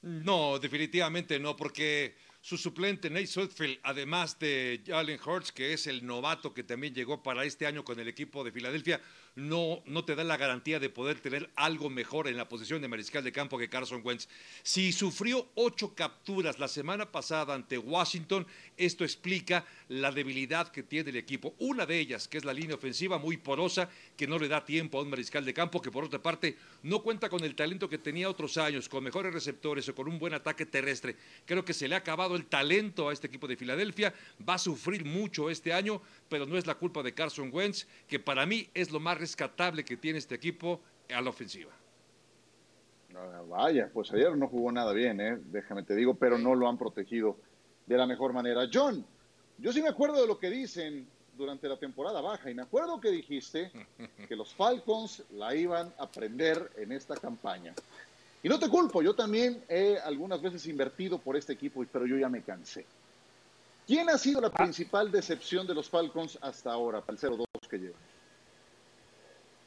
No, definitivamente no, porque su suplente Nate Sudfeld, además de Jalen Hurts, que es el novato que también llegó para este año con el equipo de Filadelfia, no, no te da la garantía de poder tener algo mejor en la posición de mariscal de campo que Carson Wentz. Si sufrió ocho capturas la semana pasada ante Washington, esto explica la debilidad que tiene el equipo. Una de ellas, que es la línea ofensiva muy porosa, que no le da tiempo a un mariscal de campo, que por otra parte no cuenta con el talento que tenía otros años, con mejores receptores o con un buen ataque terrestre. Creo que se le ha acabado el talento a este equipo de Filadelfia, va a sufrir mucho este año, pero no es la culpa de Carson Wentz, que para mí es lo más rescatable que tiene este equipo a la ofensiva. vaya, pues ayer no jugó nada bien, ¿eh? déjame te digo, pero no lo han protegido de la mejor manera. John, yo sí me acuerdo de lo que dicen durante la temporada baja y me acuerdo que dijiste [LAUGHS] que los Falcons la iban a prender en esta campaña. Y no te culpo, yo también he algunas veces invertido por este equipo, pero yo ya me cansé. ¿Quién ha sido la principal decepción de los Falcons hasta ahora, para el 0-2 que llevan?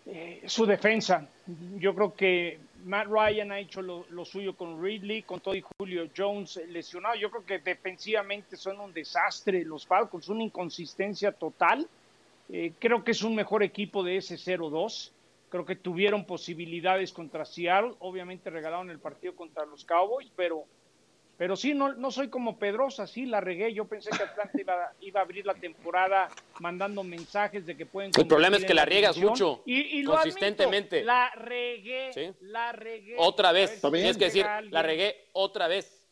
Eh, su defensa. Yo creo que Matt Ryan ha hecho lo, lo, suyo con Ridley, con todo y Julio Jones lesionado. Yo creo que defensivamente son un desastre los Falcons, una inconsistencia total. Eh, creo que es un mejor equipo de ese 0-2. Creo que tuvieron posibilidades contra Seattle. Obviamente regalaron el partido contra los Cowboys, pero pero sí, no, no soy como Pedrosa, sí, la regué. Yo pensé que Atlanta iba, iba a abrir la temporada mandando mensajes de que pueden... El problema es que la riegas mucho, y, y consistentemente. Admito, la regué, ¿Sí? la regué. Otra vez, tienes que decir, la regué otra vez.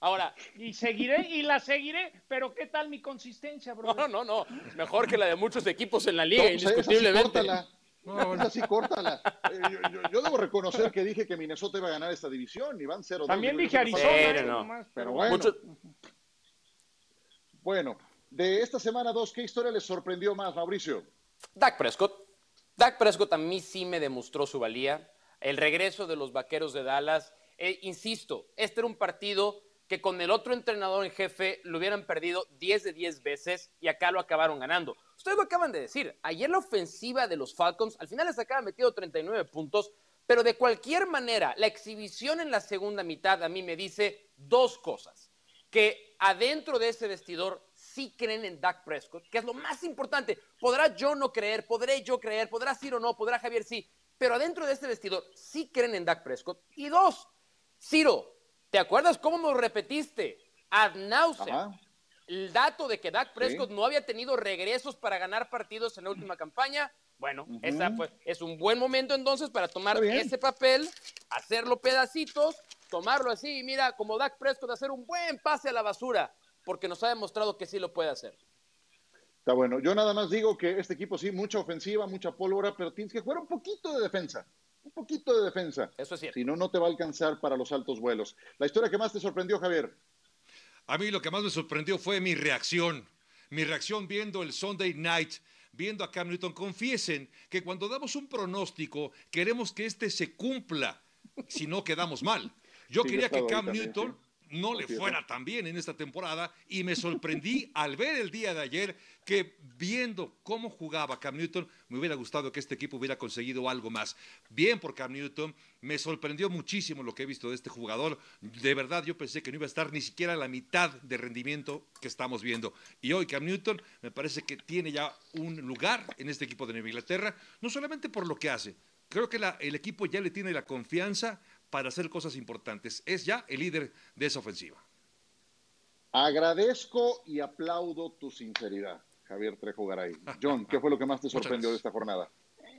Ahora. Y seguiré y la seguiré, pero ¿qué tal mi consistencia, bro? No, no, no, mejor que la de muchos equipos en la liga, no, indiscutiblemente. No, así córtala. Eh, yo, yo, yo, debo reconocer que dije que Minnesota iba a ganar esta división y van 0-2. También dije Arizona. Pero, no. pero bueno. Mucho... Bueno, de esta semana 2, ¿qué historia les sorprendió más, Mauricio? Dak Prescott. Dak Prescott a mí sí me demostró su valía. El regreso de los vaqueros de Dallas. Eh, insisto, este era un partido que con el otro entrenador en jefe lo hubieran perdido 10 de 10 veces y acá lo acabaron ganando. Ustedes lo acaban de decir, ayer la ofensiva de los Falcons al final les acaba metido 39 puntos, pero de cualquier manera la exhibición en la segunda mitad a mí me dice dos cosas. Que adentro de ese vestidor sí creen en Dak Prescott, que es lo más importante. Podrá yo no creer, podré yo creer, podrá Ciro no, podrá Javier sí, pero adentro de ese vestidor sí creen en Dak Prescott. Y dos, Ciro, ¿Te acuerdas cómo nos repetiste? Ad náusea. El dato de que Dak Prescott sí. no había tenido regresos para ganar partidos en la última campaña. Bueno, uh -huh. esa es un buen momento entonces para tomar ese papel, hacerlo pedacitos, tomarlo así y mira, como Dak Prescott, hacer un buen pase a la basura, porque nos ha demostrado que sí lo puede hacer. Está bueno. Yo nada más digo que este equipo sí, mucha ofensiva, mucha pólvora, pero tienes que jugar un poquito de defensa un poquito de defensa. Eso es cierto. Si no, no te va a alcanzar para los altos vuelos. La historia que más te sorprendió, Javier. A mí lo que más me sorprendió fue mi reacción. Mi reacción viendo el Sunday Night, viendo a Cam Newton. Confiesen que cuando damos un pronóstico, queremos que este se cumpla, si no quedamos mal. Yo sí, quería que Cam también, Newton sí no le fuera tan bien en esta temporada y me sorprendí [LAUGHS] al ver el día de ayer que viendo cómo jugaba Cam Newton, me hubiera gustado que este equipo hubiera conseguido algo más. Bien por Cam Newton, me sorprendió muchísimo lo que he visto de este jugador. De verdad yo pensé que no iba a estar ni siquiera a la mitad de rendimiento que estamos viendo. Y hoy Cam Newton me parece que tiene ya un lugar en este equipo de Nueva Inglaterra, no solamente por lo que hace, creo que la, el equipo ya le tiene la confianza para hacer cosas importantes. Es ya el líder de esa ofensiva. Agradezco y aplaudo tu sinceridad, Javier Trejo Garay. John, ¿qué fue lo que más te [LAUGHS] sorprendió de esta jornada?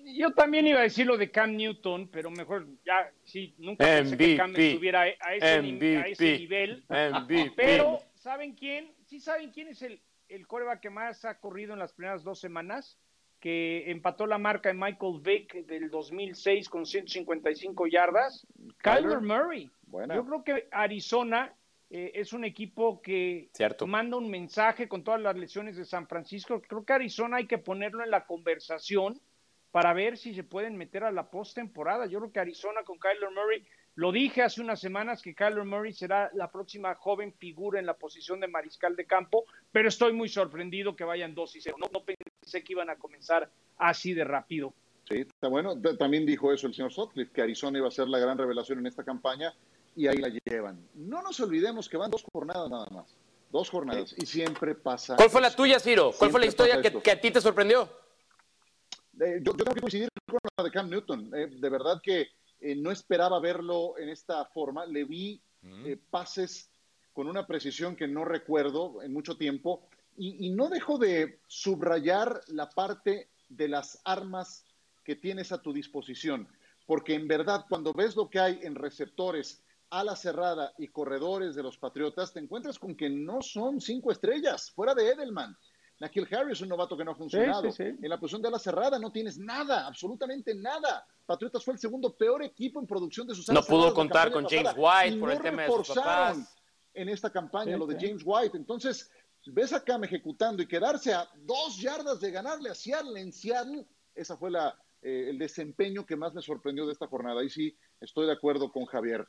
Yo también iba a decir lo de Cam Newton, pero mejor ya, sí, nunca pensé que Cam estuviera a ese, MVP, a ese nivel. MVP. Pero, ¿saben quién? ¿Sí saben quién es el, el coreback que más ha corrido en las primeras dos semanas? Que empató la marca de Michael Vick del 2006 con 155 yardas. Kyler Murray. Buena. Yo creo que Arizona eh, es un equipo que Cierto. manda un mensaje con todas las lesiones de San Francisco. Creo que Arizona hay que ponerlo en la conversación para ver si se pueden meter a la postemporada. Yo creo que Arizona con Kyler Murray, lo dije hace unas semanas que Kyler Murray será la próxima joven figura en la posición de mariscal de campo, pero estoy muy sorprendido que vayan 2 y 0. No, no pensé que iban a comenzar así de rápido. Sí, está bueno. También dijo eso el señor Sutcliffe, que Arizona iba a ser la gran revelación en esta campaña y ahí la llevan. No nos olvidemos que van dos jornadas nada más. Dos jornadas y siempre pasa. ¿Cuál fue la tuya, Ciro? ¿Cuál fue la historia que, que, a ti te sorprendió? Eh, yo, yo, tengo que coincidir con la de Cam Newton. Eh, de verdad que eh, no esperaba verlo en esta forma. Le vi mm. pases con una precisión que no recuerdo en mucho tiempo y, y, no dejo de subrayar la parte de las armas que tienes a tu disposición, porque en verdad cuando ves lo que hay en receptores, ala cerrada y corredores de los Patriotas, te encuentras con que no son cinco estrellas, fuera de Edelman. Nakil Harris, un novato que no ha funcionado. Sí, sí, sí. En la posición de ala cerrada no tienes nada, absolutamente nada. Patriotas fue el segundo peor equipo en producción de sus No pudo contar con James White por no el tema de sus papás. en esta campaña lo de James White. Entonces, ves a Cam ejecutando y quedarse a dos yardas de ganarle a Seattle en Seattle, esa fue la, eh, el desempeño que más me sorprendió de esta jornada. Y sí, estoy de acuerdo con Javier.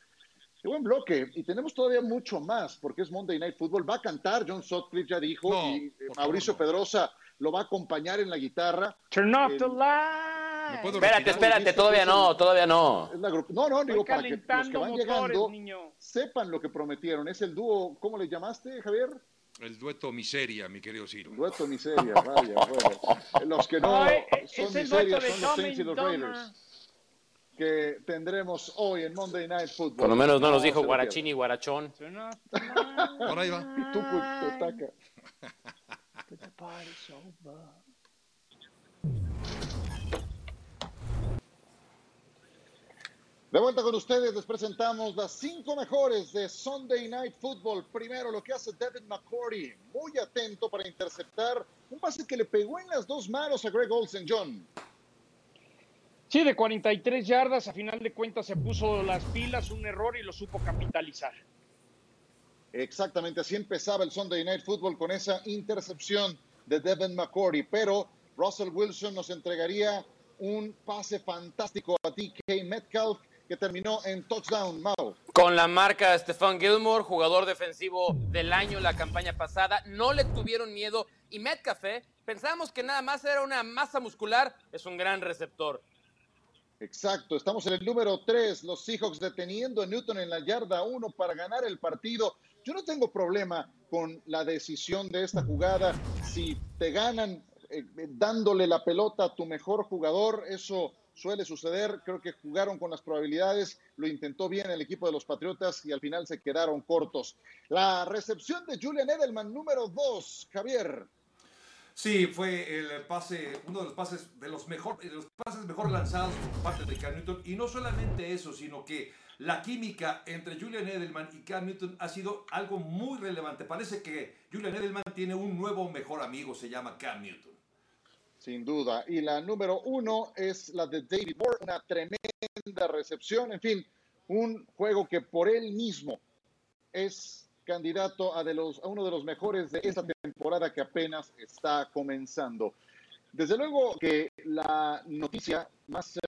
Qué buen bloque. Y tenemos todavía mucho más, porque es Monday Night Football. Va a cantar, John Sutcliffe ya dijo, No, y eh, Mauricio no. Pedrosa lo va a acompañar en la guitarra. Turn off El- the light. Espérate, espérate, todavía no, el- todavía no. Es la grup- No, no, digo, para que los que van motores, llegando niño. sepan lo que prometieron. Es el dúo, ¿cómo le llamaste, Javier? El dueto miseria, mi querido Ciro. Dueto miseria, vaya, bueno. Los que no Ay, son el miseria son los Saints y los. Raiders. Que tendremos hoy en Monday Night Football. Por lo menos no nos dijo Guarachín y Guarachón. Por ahí va. Y tú. [LAUGHS] De vuelta con ustedes, les presentamos las cinco mejores de Sunday Night Football. Primero, lo que hace Devin McCourty, muy atento para interceptar un pase que le pegó en las dos manos a Greg Olsen, John. Sí, de 43 yardas, a final de cuentas se puso las pilas, un error y lo supo capitalizar. Exactamente, así empezaba el Sunday Night Football con esa intercepción de Devin McCourty, pero Russell Wilson nos entregaría un pase fantástico a DK Metcalf que terminó en touchdown, Mau. Con la marca de Stephon Gilmore, jugador defensivo del año la campaña pasada, no le tuvieron miedo. Y Metcalf, ¿eh? pensábamos que nada más era una masa muscular, es un gran receptor. Exacto, estamos en el número 3, los Seahawks deteniendo a Newton en la yarda 1 para ganar el partido. Yo no tengo problema con la decisión de esta jugada. Si te ganan eh, eh, dándole la pelota a tu mejor jugador, eso suele suceder. Creo que jugaron con las probabilidades, lo intentó bien el equipo de los Patriotas y al final se quedaron cortos. La recepción de Julian Edelman, número 2, Javier. Sí, fue el pase, uno de los pases de los mejor, los pases mejor lanzados por parte de Cam Newton. Y no solamente eso, sino que la química entre Julian Edelman y Cam Newton ha sido algo muy relevante. Parece que Julian Edelman tiene un nuevo mejor amigo, se llama Cam Newton. Sin duda. Y la número uno es la de David Moore, una tremenda recepción. En fin, un juego que por él mismo es candidato a, de los, a uno de los mejores de esta temporada que apenas está comenzando. Desde luego que la noticia más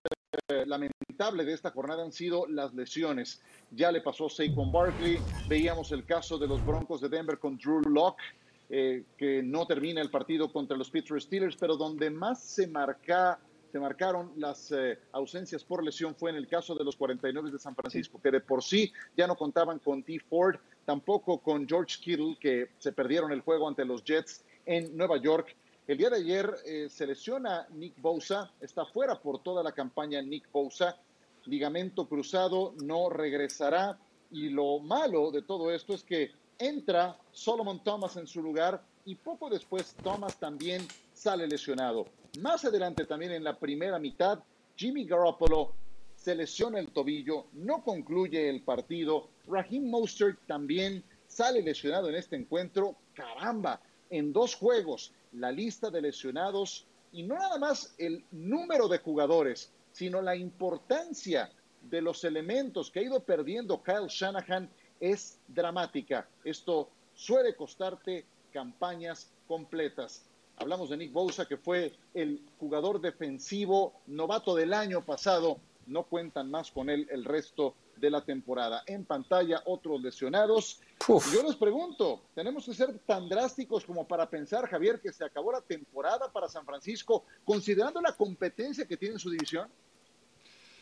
eh, lamentable de esta jornada han sido las lesiones. Ya le pasó Saquon Barkley, veíamos el caso de los Broncos de Denver con Drew Locke, eh, que no termina el partido contra los Pittsburgh Steelers, pero donde más se, marca, se marcaron las eh, ausencias por lesión fue en el caso de los 49 de San Francisco, que de por sí ya no contaban con T. Ford, tampoco con George Kittle, que se perdieron el juego ante los Jets en Nueva York. El día de ayer eh, se lesiona Nick Bosa, está fuera por toda la campaña Nick Bosa, ligamento cruzado, no regresará. Y lo malo de todo esto es que entra Solomon Thomas en su lugar y poco después Thomas también sale lesionado. Más adelante también en la primera mitad, Jimmy Garoppolo se lesiona el tobillo, no concluye el partido. Raheem Mostert también sale lesionado en este encuentro. Caramba, en dos juegos, la lista de lesionados y no nada más el número de jugadores, sino la importancia de los elementos que ha ido perdiendo Kyle Shanahan es dramática. Esto suele costarte campañas completas. Hablamos de Nick Bosa, que fue el jugador defensivo novato del año pasado. No cuentan más con él el resto de la temporada. En pantalla, otros lesionados. Yo les pregunto, ¿tenemos que ser tan drásticos como para pensar, Javier, que se acabó la temporada para San Francisco, considerando la competencia que tiene en su división?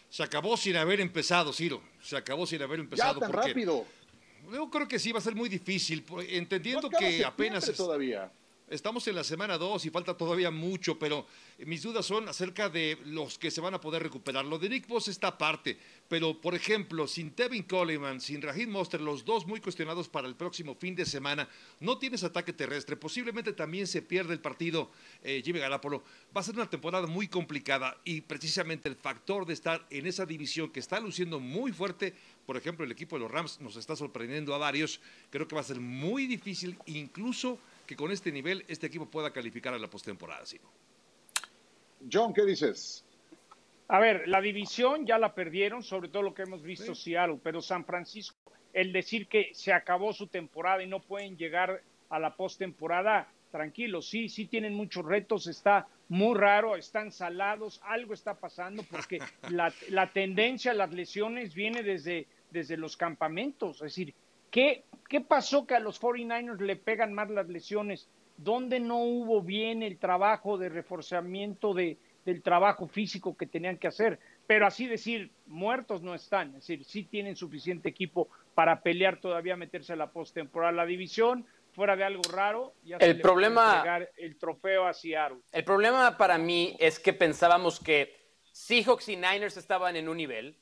Se acabó sin haber empezado, Ciro. Se acabó sin haber empezado. Ya tan porque rápido. Yo creo que sí va a ser muy difícil, entendiendo No que apenas es- todavía. Estamos en la semana 2 y falta todavía mucho, pero mis dudas son acerca de los que se van a poder recuperar. Lo de Nick Bosa está aparte, pero por ejemplo, sin Tevin Coleman, sin Raheem Monster, los dos muy cuestionados para el próximo fin de semana, no tienes ataque terrestre, posiblemente también se pierde el partido eh, Jimmy Garapolo. Va a ser una temporada muy complicada y precisamente el factor de estar en esa división que está luciendo muy fuerte, por ejemplo, el equipo de los Rams nos está sorprendiendo a varios, creo que va a ser muy difícil incluso que con este nivel este equipo pueda calificar a la postemporada. ¿sí? John, ¿qué dices? A ver, la división ya la perdieron, sobre todo lo que hemos visto Seattle, pero San Francisco, el decir que se acabó su temporada y no pueden llegar a la postemporada, tranquilo, sí, sí tienen muchos retos, está muy raro, están salados, algo está pasando porque [LAUGHS] la, la tendencia a las lesiones viene desde, desde los campamentos, es decir, ¿qué, ¿qué pasó que a los 49ers le pegan más las lesiones? ¿Dónde no hubo bien el trabajo de reforzamiento de, del trabajo físico que tenían que hacer? Pero así decir, muertos no están, es decir, sí tienen suficiente equipo para pelear todavía, meterse a la postemporada. La división, fuera de algo raro, ya el problema, el trofeo a Seattle. El problema para mí es que pensábamos que Seahawks y Niners estaban en un nivel,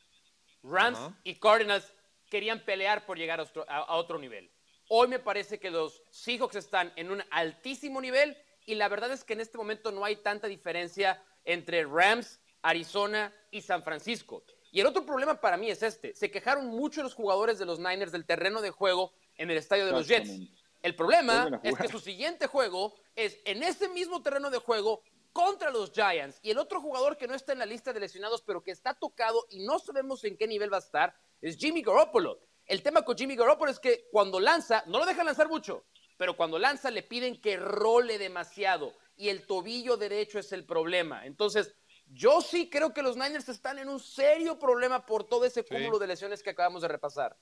Rams uh -huh. y Cardinals querían pelear por llegar a otro, a otro nivel. Hoy me parece que los Seahawks están en un altísimo nivel y la verdad es que en este momento no hay tanta diferencia entre Rams, Arizona y San Francisco. Y el otro problema para mí es este. Se quejaron mucho los jugadores de los Niners del terreno de juego en el estadio de los Jets. El problema es que su siguiente juego es en ese mismo terreno de juego contra los Giants. Y el otro jugador que no está en la lista de lesionados, pero que está tocado y no sabemos en qué nivel va a estar, es Jimmy Garoppolo. El tema con Jimmy Garoppolo es que cuando lanza, no lo dejan lanzar mucho, pero cuando lanza le piden que role demasiado y el tobillo derecho es el problema. Entonces, yo sí creo que los Niners están en un serio problema por todo ese cúmulo sí. de lesiones que acabamos de repasar.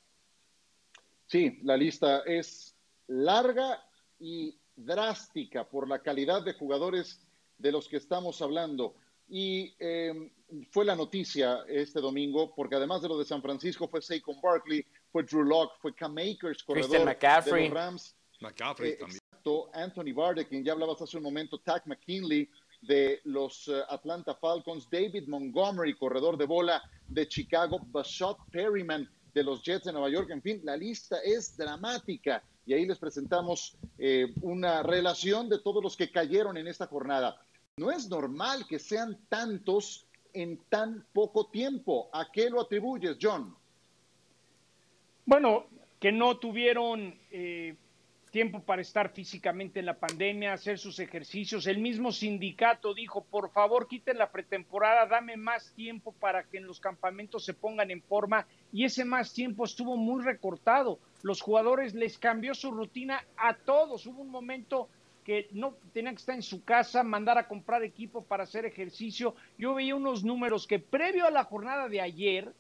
Sí, la lista es larga y drástica por la calidad de jugadores de los que estamos hablando. Y eh, fue la noticia este domingo, porque además de lo de San Francisco, fue Saquon Barkley, fue Drew Locke, fue Cam Akers, corredor McCaffrey. de los Rams. McCaffrey Eh, también. exacto, Anthony Barde, quien ya hablabas hace un momento, Tack McKinley de los uh, Atlanta Falcons, David Montgomery, corredor de bola de Chicago, Bashot Perryman de los Jets de Nueva York. En fin, la lista es dramática y ahí les presentamos eh, una relación de todos los que cayeron en esta jornada. No es normal que sean tantos en tan poco tiempo. ¿A qué lo atribuyes, John? Bueno, que no tuvieron eh, tiempo para estar físicamente en la pandemia, hacer sus ejercicios. El mismo sindicato dijo, por favor, quiten la pretemporada, dame más tiempo para que en los campamentos se pongan en forma. Y ese más tiempo estuvo muy recortado. Los jugadores les cambió su rutina a todos. Hubo un momento que no tenían que estar en su casa, mandar a comprar equipo para hacer ejercicio. Yo veía unos números que previo a la jornada de ayer,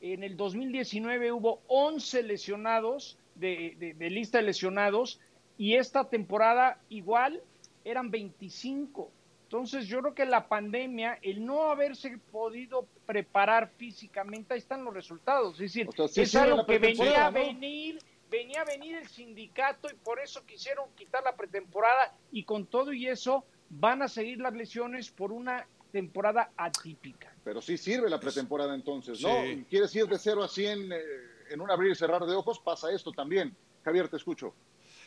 en el 2019 hubo 11 lesionados de, de, de, lista de lesionados y esta temporada igual eran 25. Entonces yo creo que la pandemia, el no haberse podido preparar físicamente, ahí están los resultados. Es decir, o sea, sí es algo que venía a ¿no? venir, venía a venir el sindicato y por eso quisieron quitar la pretemporada y con todo y eso van a seguir las lesiones por una temporada atípica. Pero sí sirve la pretemporada entonces, ¿no? Sí. ¿Quieres ir de 0 a 100 eh, en un abrir y cerrar de ojos? Pasa esto también. Javier, te escucho.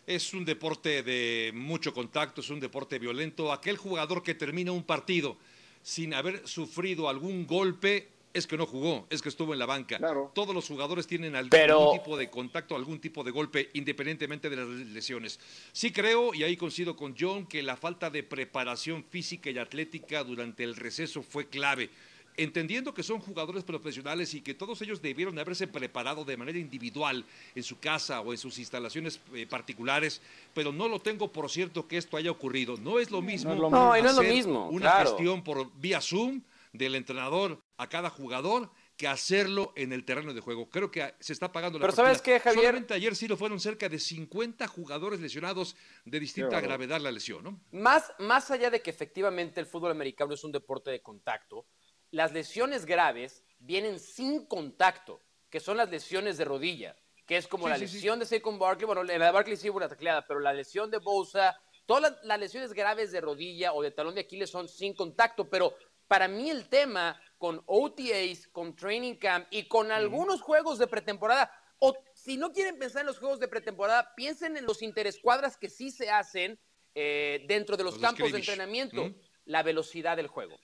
Es un deporte de mucho contacto, es un deporte violento. Aquel jugador que termina un partido sin haber sufrido algún golpe es que no jugó, es que estuvo en la banca. Claro. Todos los jugadores tienen algún Pero- tipo de contacto, algún tipo de golpe, independientemente de las lesiones. Sí creo, y ahí coincido con John, que la falta de preparación física y atlética durante el receso fue clave. Entendiendo que son jugadores profesionales y que todos ellos debieron haberse preparado de manera individual en su casa o en sus instalaciones eh, particulares, pero no lo tengo por cierto que esto haya ocurrido. No es lo mismo. es lo mismo. No, no es lo mismo, Una claro. gestión por vía Zoom del entrenador a cada jugador que hacerlo en el terreno de juego. Creo que se está pagando la Pero ¿sabes qué, Javier? Solamente ayer sí lo fueron cerca de 50 jugadores lesionados de distinta gravedad la lesión, ¿no? Más, más allá de que efectivamente el fútbol americano es un deporte de contacto, las lesiones graves vienen sin contacto, que son las lesiones de rodilla, que es como Sí, la sí, sí. lesión de Saquon Barkley, bueno, la de Barkley sí hubo una tacleada, pero la lesión de Bosa, todas las, las lesiones graves de rodilla o de talón de Aquiles son sin contacto, pero para mí el tema con OTAs, con Training Camp y con algunos juegos de pretemporada, o si no quieren pensar en los juegos de pretemporada, piensen en los interescuadras que sí se hacen eh, dentro de los, Los campos de entrenamiento, la velocidad del juego.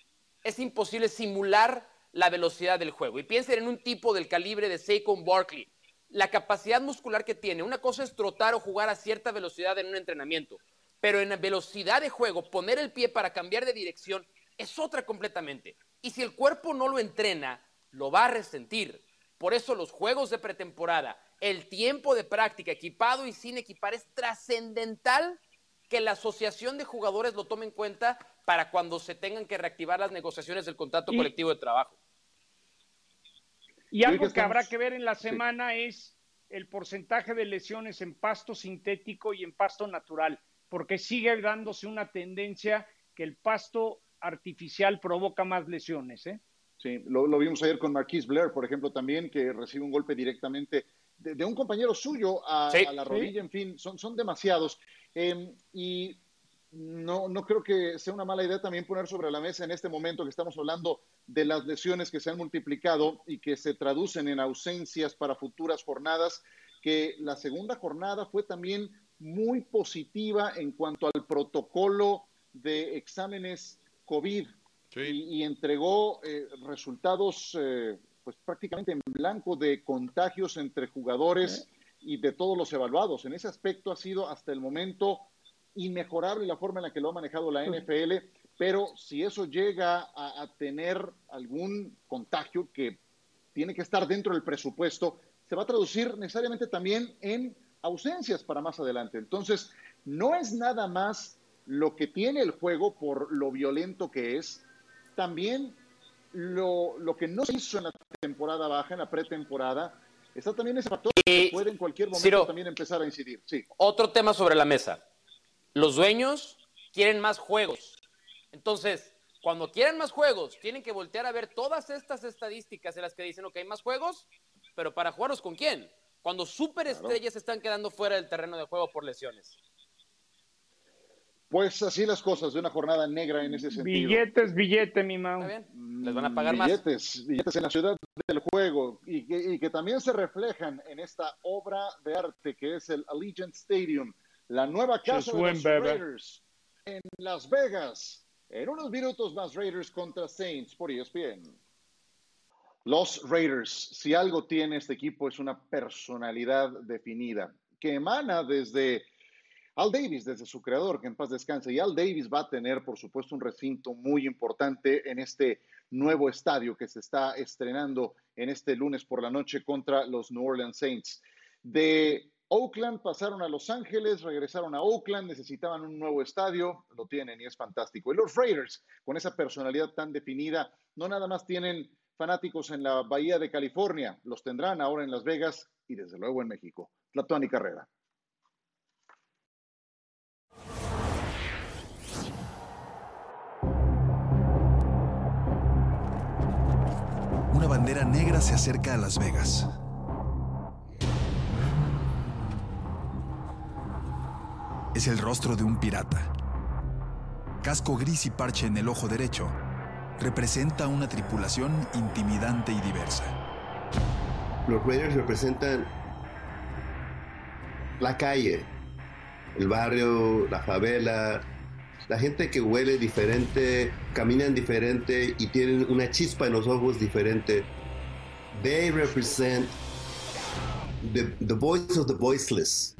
Es imposible simular la velocidad del juego. Y piensen en un tipo del calibre de Saquon Barkley. La capacidad muscular que tiene. Una cosa es trotar o jugar a cierta velocidad en un entrenamiento. Pero en velocidad de juego, poner el pie para cambiar de dirección es otra completamente. Y si el cuerpo no lo entrena, lo va a resentir. Por eso los juegos de pretemporada el tiempo de práctica, equipado y sin equipar, es trascendental que la asociación de jugadores lo tome en cuenta para cuando se tengan que reactivar las negociaciones del contrato Y- colectivo de trabajo. Y algo que habrá que ver en la sí. semana es el porcentaje de lesiones en pasto sintético y en pasto natural, porque sigue dándose una tendencia que el pasto artificial provoca más lesiones. ¿eh? Sí, lo, lo vimos ayer con Marquise Blair, por ejemplo, también, que recibe un golpe directamente de, de un compañero suyo a, Sí. a la Sí. rodilla, en fin, son, son demasiados. Eh, y no, no creo que sea una mala idea también poner sobre la mesa en este momento que estamos hablando de las lesiones que se han multiplicado y que se traducen en ausencias para futuras jornadas, que la segunda jornada fue también muy positiva en cuanto al protocolo de exámenes COVID y, y entregó eh, resultados eh, pues prácticamente en blanco de contagios entre jugadores y de todos los evaluados. En ese aspecto ha sido hasta el momento inmejorable la forma en la que lo ha manejado la NFL, pero si eso llega a, a tener algún contagio que tiene que estar dentro del presupuesto, se va a traducir necesariamente también en ausencias para más adelante. Entonces, no es nada más lo que tiene el juego por lo violento que es, también lo, lo que no se hizo en la temporada baja, en la pretemporada, está también ese factor que puede en cualquier momento Ciro, también empezar a incidir. Sí. Otro tema sobre la mesa. Los dueños quieren más juegos. Entonces, cuando quieren más juegos, tienen que voltear a ver todas estas estadísticas en las que dicen, ok, hay más juegos, pero para jugarlos con quién? Cuando superestrellas están quedando fuera del terreno de juego por lesiones. Pues así las cosas, de una jornada negra en ese sentido. Billetes, billete, mi Mau. Les van a pagar más. billetes, billetes en la ciudad del juego y que, y que también se reflejan en esta obra de arte que es el Allegiant Stadium, la nueva casa Just de win, los baby. Raiders en Las Vegas. En unos minutos más Raiders contra Saints por ESPN. Los Raiders, si algo tiene este equipo es una personalidad definida que emana desde Al Davis, desde su creador, que en paz descanse. Y Al Davis va a tener, por supuesto, un recinto muy importante en este nuevo estadio que se está estrenando en este lunes por la noche contra los New Orleans Saints. De Oakland pasaron a Los Ángeles, regresaron a Oakland, necesitaban un nuevo estadio, lo tienen y es fantástico. Y los Raiders, con esa personalidad tan definida, no nada más tienen fanáticos en la Bahía de California, los tendrán ahora en Las Vegas y desde luego en México. Tlatuani Carrera. Bandera negra se acerca a Las Vegas. Es el rostro de un pirata. Casco gris y parche en el ojo derecho representa una tripulación intimidante y diversa. Los Raiders representan la calle, el barrio, la favela, la gente que huele diferente, caminan diferente y tienen una chispa en los ojos diferente. They represent the, the voice of the voiceless.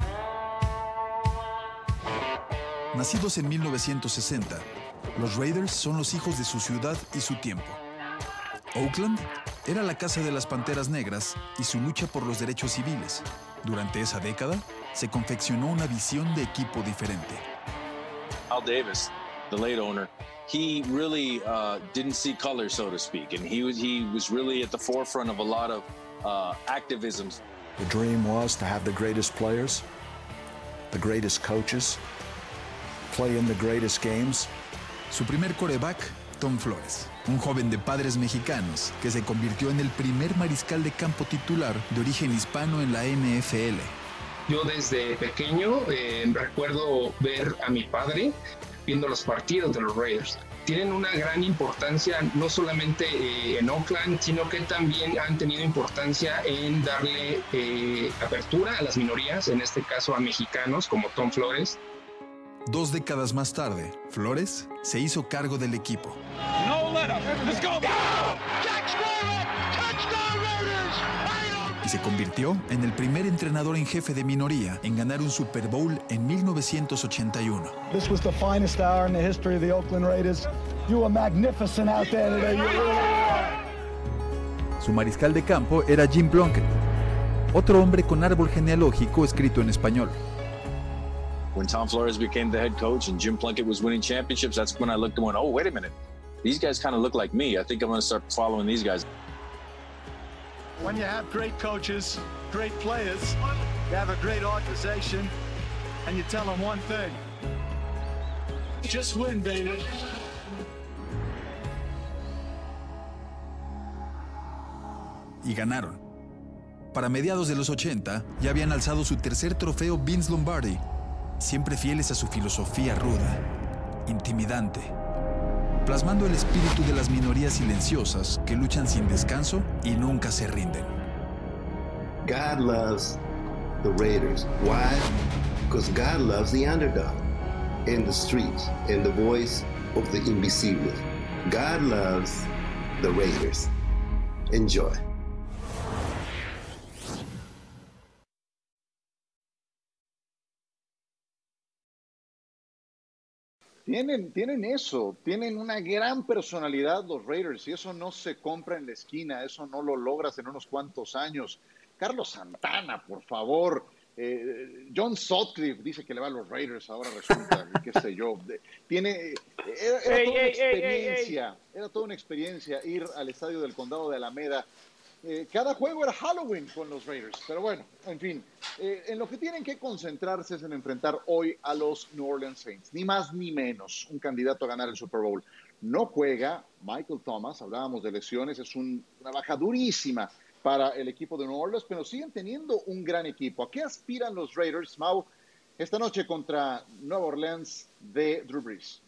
Nacidos en 1960, los Raiders son los hijos de su ciudad y su tiempo. Oakland era la casa de las Panteras Negras y su lucha por los derechos civiles. Durante esa década, se confeccionó una visión de equipo diferente. Al Davis, the late owner, he really uh, didn't see color, so to speak, and he was he was really at the forefront of a lot of uh, activisms. The dream was to have the greatest players, the greatest coaches, play in the greatest games. Su primer coreback, Tom Flores, un joven de padres mexicanos que se convirtió en el primer mariscal de campo titular de origen hispano en la NFL. Yo desde pequeño eh, recuerdo ver a mi padre viendo los partidos de los Raiders. Tienen una gran importancia no solamente eh, en Oakland, sino que también han tenido importancia en darle eh, apertura a las minorías, en este caso a mexicanos como Tom Flores. Dos décadas más tarde, Flores se hizo cargo del equipo. No let up. Let's go. Se convirtió en el primer entrenador en jefe de minoría en ganar un Super Bowl en 1981. This was the finest hour in the history of the Oakland Raiders. You were magnificent out there today. Su mariscal de campo era Jim Plunkett. otro hombre con árbol genealógico escrito en español. When Tom Flores became the head coach and Jim Plunkett was winning championships, that's when I looked and went, oh, wait a minute. These guys kind of look like me. I think I'm going to start following these guys. When you have great coaches, great players, you have a great organization, and you tell them one thing just win, baby. Y ganaron. Para mediados de los 80 ya habían alzado su tercer trofeo Vince Lombardi, siempre fieles a su filosofía ruda, intimidante, plasmando el espíritu de las minorías silenciosas que luchan sin descanso y nunca se rinden. God loves the Raiders. Why? Because God loves the underdog in the streets and the voice of the invisible. God loves the Raiders. Enjoy. Tienen, tienen eso, tienen una gran personalidad los Raiders y eso no se compra en la esquina, eso no lo logras en unos cuantos años. Carlos Santana, por favor. Eh, John Sutcliffe dice que le va a los Raiders, ahora resulta, qué sé yo. de- tiene, era, era Ey, toda una ey, ey. experiencia, era toda una experiencia ir al estadio del condado de Alameda. Eh, cada juego era Halloween con los Raiders, pero bueno, en fin, eh, en lo que tienen que concentrarse es en enfrentar hoy a los New Orleans Saints, ni más ni menos, un candidato a ganar el Super Bowl. No juega Michael Thomas, hablábamos de lesiones, es un- una baja durísima para el equipo de New Orleans, pero siguen teniendo un gran equipo. ¿A qué aspiran los Raiders, Mau, esta noche contra Nueva Orleans de Drew Brees?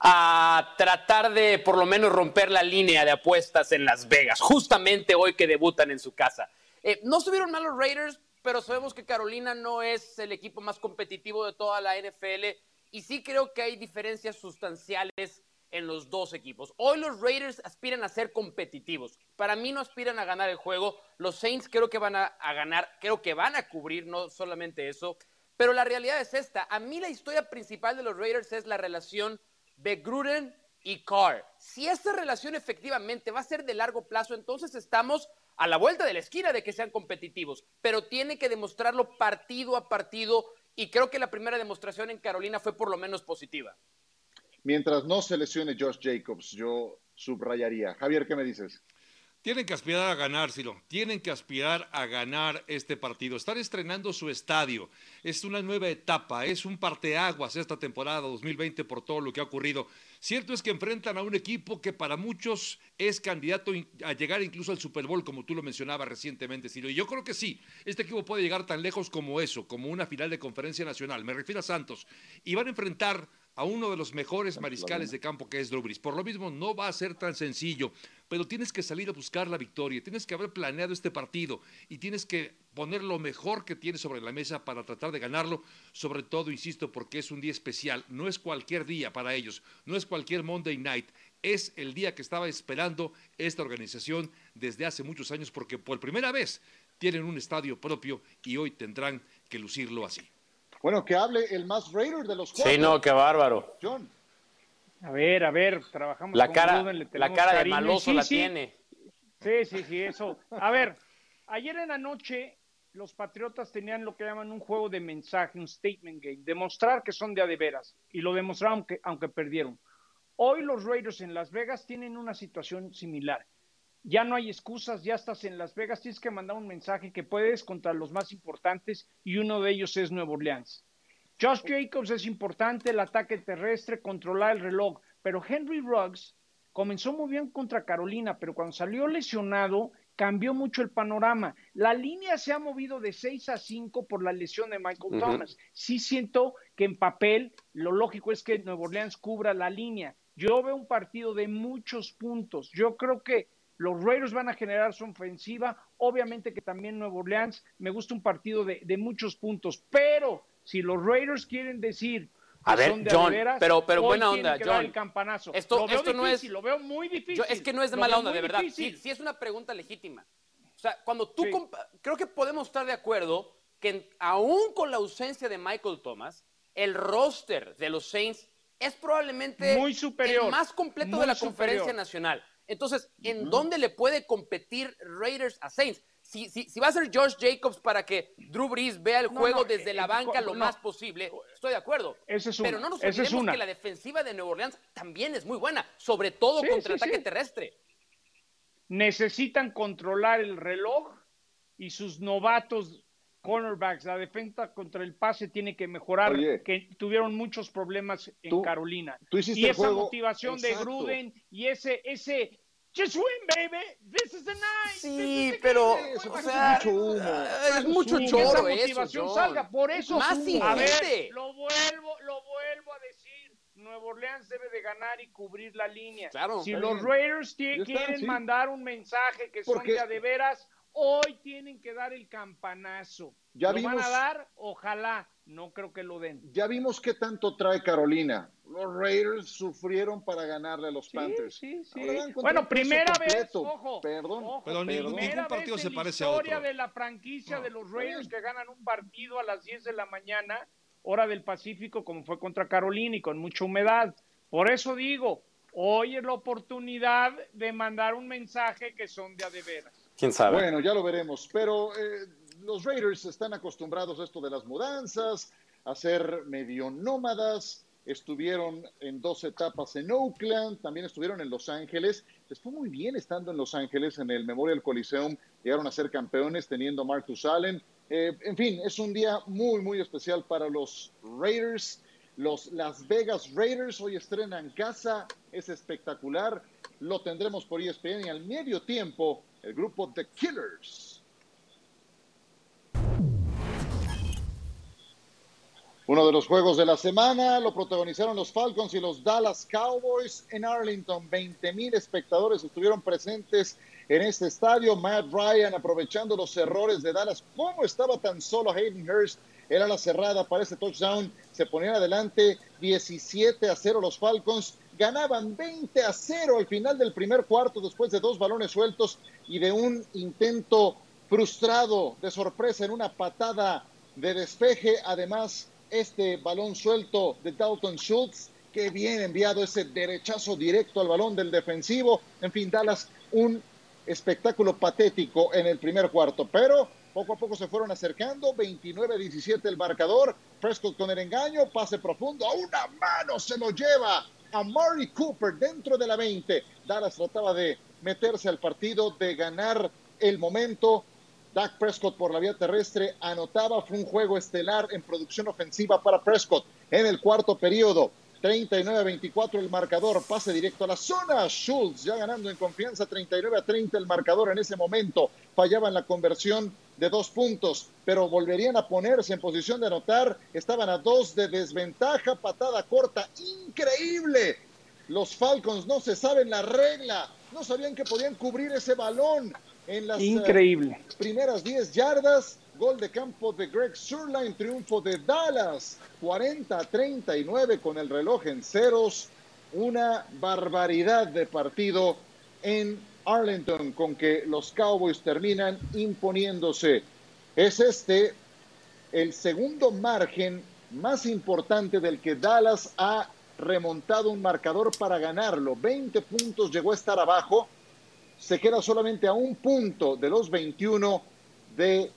A tratar de por lo menos romper la línea de apuestas en Las Vegas, justamente hoy que debutan en su casa. Eh, no subieron mal los Raiders, pero sabemos que Carolina no es el equipo más competitivo de toda la NFL y sí creo que hay diferencias sustanciales en los dos equipos. Hoy los Raiders aspiran a ser competitivos. Para mí no aspiran a ganar el juego. Los Saints creo que van a ganar, creo que van a cubrir, no solamente eso. Pero la realidad es esta. A mí la historia principal de los Raiders es la relación de Gruden y Carr. Si esa relación efectivamente va a ser de largo plazo, entonces estamos a la vuelta de la esquina de que sean competitivos, pero tiene que demostrarlo partido a partido y creo que la primera demostración en Carolina fue por lo menos positiva. Mientras no se lesione Josh Jacobs, yo subrayaría. Javier, ¿qué me dices? Tienen que aspirar a ganar, Ciro. Tienen que aspirar a ganar este partido. Están estrenando su estadio. Es una nueva etapa. Es un parteaguas esta temporada 2020 por todo lo que ha ocurrido. Cierto es que enfrentan a un equipo que para muchos es candidato a llegar incluso al Super Bowl, como tú lo mencionabas recientemente, Ciro. Y yo creo que sí. Este equipo puede llegar tan lejos como eso, como una final de conferencia nacional. Me refiero a Santos. Y van a enfrentar a uno de los mejores mariscales de campo que es Drew Brees. Por lo mismo, no va a ser tan sencillo, pero tienes que salir a buscar la victoria, tienes que haber planeado este partido y tienes que poner lo mejor que tienes sobre la mesa para tratar de ganarlo, sobre todo, insisto, porque es un día especial, no es cualquier día para ellos, no es cualquier Monday night, es el día que estaba esperando esta organización desde hace muchos años, porque por primera vez tienen un estadio propio y hoy tendrán que lucirlo así. Bueno, que hable el más Raider de los Sí, cuatro. no, qué bárbaro. John. A ver, a ver, trabajamos La con cara, Gruden, le la cara de cariño. Y maloso sí, la sí, tiene. Sí, sí, sí, eso. A ver, ayer en la noche los Patriotas tenían lo que llaman un juego de mensaje, un statement game, demostrar que son de a de veras, y lo demostraron aunque, aunque perdieron. Hoy los Raiders en Las Vegas tienen una situación similar. Ya no hay excusas, ya estás en Las Vegas, tienes que mandar un mensaje que puedes contra los más importantes y uno de ellos es Nuevo Orleans. Josh Jacobs es importante, el ataque terrestre, controlar el reloj, pero Henry Ruggs comenzó muy bien contra Carolina, pero cuando salió lesionado cambió mucho el panorama. La línea se ha movido de 6 a 5 por la lesión de Michael. Thomas. Sí siento que en papel lo lógico es que Nuevo Orleans cubra la línea. Yo veo un partido de muchos puntos. Yo creo que los Raiders van a generar su ofensiva. Obviamente que también Nuevo Orleans me gusta un partido de, de muchos puntos. Pero si los Raiders quieren decir A ver, John, pero- pero buena onda, John. el campanazo. Esto- lo veo esto no es- lo veo muy difícil. Yo- es que no es de Lo mala onda, de verdad. Sí, sí es una pregunta legítima. O sea, cuando tú... Creo que podemos estar de acuerdo que aún con la ausencia de Michael Thomas, el roster de los Saints es probablemente Muy superior, el más completo de la superior. conferencia nacional. Entonces, ¿en dónde le puede competir Raiders a Saints? Si, si, si va a ser Josh Jacobs para que Drew Brees vea el No, juego no, desde eh, la eh, banca lo no. más posible, estoy de acuerdo. Esa es Pero no nos es olvidemos una. que la defensiva de Nueva Orleans también es muy buena, sobre todo Sí, contra sí, ataque sí. terrestre. necesitan controlar el reloj y sus novatos cornerbacks, la defensa contra el pase tiene que mejorar, Oye. que tuvieron muchos problemas en Tú- Carolina. tú hiciste y esa juego- motivación de. Gruden y ese, ese, just win, baby, this is the night. Sí, pero, Eso o es mucho humo. es Eso es mucho choro esa motivación salga. Por eso, Más a ver, lo vuelvo, lo vuelvo a decir. Nueva Orleans debe de ganar y cubrir la línea. Claro. si los. Raiders Ya quieren sí. mandar un mensaje que son Porque- de a de veras, hoy tienen que dar el campanazo. Ya ¿Lo vimos- van a dar? Ojalá. No creo que lo den. Ya vimos qué tanto trae Carolina. Los Raiders sufrieron para ganarle a los Panthers. Sí, sí. Bueno, primera vez, ojo, Perdón. ojo, Pero ningún- partido vez se parece la a historia otro. de la franquicia No, de los Raiders que ganan un partido a las 10 de la mañana, hora del Pacífico, como fue contra Carolina y con mucha humedad. Por eso digo, hoy es la oportunidad de mandar un mensaje que son de a de veras. Bueno, ya lo veremos. Pero eh, los Raiders están acostumbrados a esto de las mudanzas, a ser medio nómadas. Estuvieron en dos etapas en Oakland, también estuvieron en Los Ángeles. Les muy bien estando en Los Ángeles en el Memorial Coliseum. Llegaron a ser campeones teniendo a Marcus Allen. Eh, en fin, es un día muy, muy especial para los Raiders. Los Las Vegas Raiders hoy estrenan casa, es espectacular. Lo tendremos por ESPN y al medio tiempo el grupo The Killers. Uno de los juegos de la semana lo protagonizaron los Falcons y los Dallas Cowboys en Arlington. 20 mil espectadores estuvieron presentes en este estadio. Matt Ryan aprovechando los errores de Dallas. ¿Cómo estaba tan solo Hayden Hurst? Era la cerrada para ese touchdown. Se ponían adelante 17 a 0 los Falcons. Ganaban 20 a 0 al final del primer cuarto después de dos balones sueltos y de un intento frustrado de sorpresa en una patada de despeje. Además, este balón suelto de Dalton Schultz, que bien enviado ese derechazo directo al balón del defensivo. En fin, Dallas, un espectáculo patético en el primer cuarto, pero poco a poco se fueron acercando, 29-17 el marcador, Prescott con el engaño, pase profundo, a una mano se lo lleva a Murray Cooper dentro de la 20. Dallas trataba de meterse al partido, de ganar el momento. Dak Prescott por la vía terrestre anotaba, fue un juego estelar en producción ofensiva para Prescott en el cuarto periodo. 39-24 el marcador, pase directo a la zona. Schultz ya ganando en confianza, 39-30 el marcador en ese momento. Fallaban la conversión de dos puntos, pero volverían a ponerse en posición de anotar. Estaban a dos de desventaja, patada corta, increíble. Los Falcons no se saben la regla, no sabían que podían cubrir ese balón en las eh, Increíble. primeras 10 yardas. Gol de campo de Greg Surline, triunfo de Dallas, 40-39 con el reloj en ceros. Una barbaridad de partido en Arlington con que los Cowboys terminan imponiéndose. Es este el segundo margen más importante del que Dallas ha remontado un marcador para ganarlo. 20 puntos llegó a estar abajo. Se queda solamente a un punto de los 21 de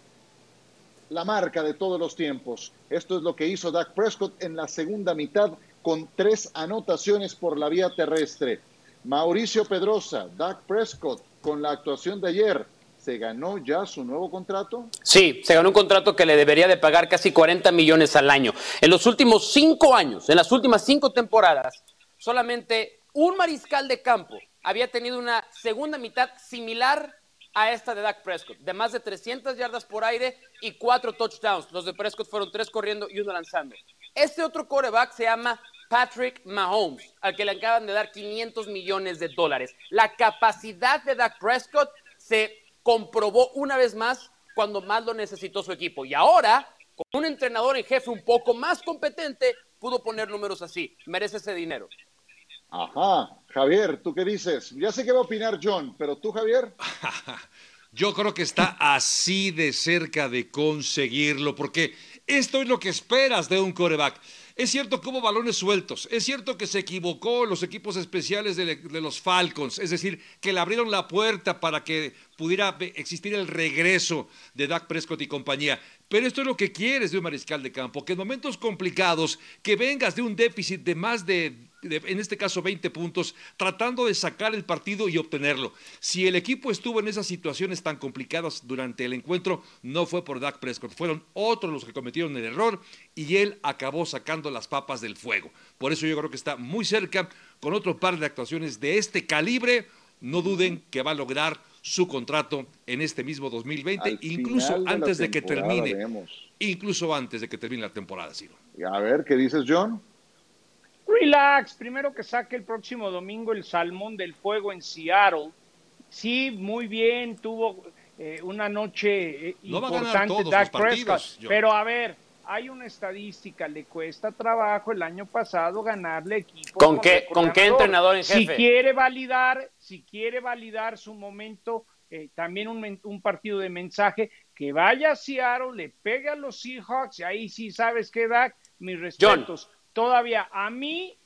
la marca de todos los tiempos. Esto es lo que hizo Dak Prescott en la segunda mitad con tres anotaciones por la vía terrestre. Mauricio Pedrosa, Dak Prescott, con la actuación de ayer, ¿se ganó ya su nuevo contrato? Sí, se ganó un contrato que le debería de pagar casi 40 millones al año. En los últimos cinco años, en las últimas cinco temporadas, solamente un mariscal de campo había tenido una segunda mitad similar a esta de Dak Prescott, de más de 300 yardas por aire y cuatro touchdowns. Los de Prescott fueron tres corriendo y uno lanzando. Este otro quarterback se llama Patrick Mahomes, al que le acaban de dar 500 millones de dólares. La capacidad de Dak Prescott se comprobó una vez más cuando más lo necesitó su equipo. Y ahora, con un entrenador en jefe un poco más competente, pudo poner números así. Merece ese dinero. Ajá, Javier, ¿tú qué dices? Ya sé qué va a opinar John, pero tú, Javier. [LAUGHS] Yo creo que está así de cerca de conseguirlo, porque esto es lo que esperas de un coreback. Es cierto que hubo balones sueltos, es cierto que se equivocó los equipos especiales de, de, los Falcons, es decir, que le abrieron la puerta para que pudiera existir el regreso de Dak Prescott y compañía. Pero esto es lo que quieres de un mariscal de campo, que en momentos complicados, que vengas de un déficit de más de, en este caso 20 puntos, tratando de sacar el partido y obtenerlo. Si el equipo estuvo en esas situaciones tan complicadas durante el encuentro, no fue por Dak Prescott, fueron otros los que cometieron el error y él acabó sacando las papas del fuego. Por eso yo creo que está muy cerca con otro par de actuaciones de este calibre. No duden que va a lograr su contrato en este mismo 2020, Al incluso de antes de que termine, incluso antes de que termine la temporada, Ciro. A ver, ¿qué dices, John? Relax, primero que saque el próximo domingo el Salmón del Fuego en Seattle. Sí, muy bien, tuvo eh, una noche eh, No importante Dak Prescott. Pero a ver, hay una estadística, le cuesta trabajo el año pasado ganarle equipo. ¿Con qué- con qué entrenador en Si jefe? quiere validar, si quiere validar su momento, eh, también un, men- un partido de mensaje, que vaya a Seattle, le pegue a los Seahawks, y ahí sí sabes qué, Dak, mis respetos. Todavía a mí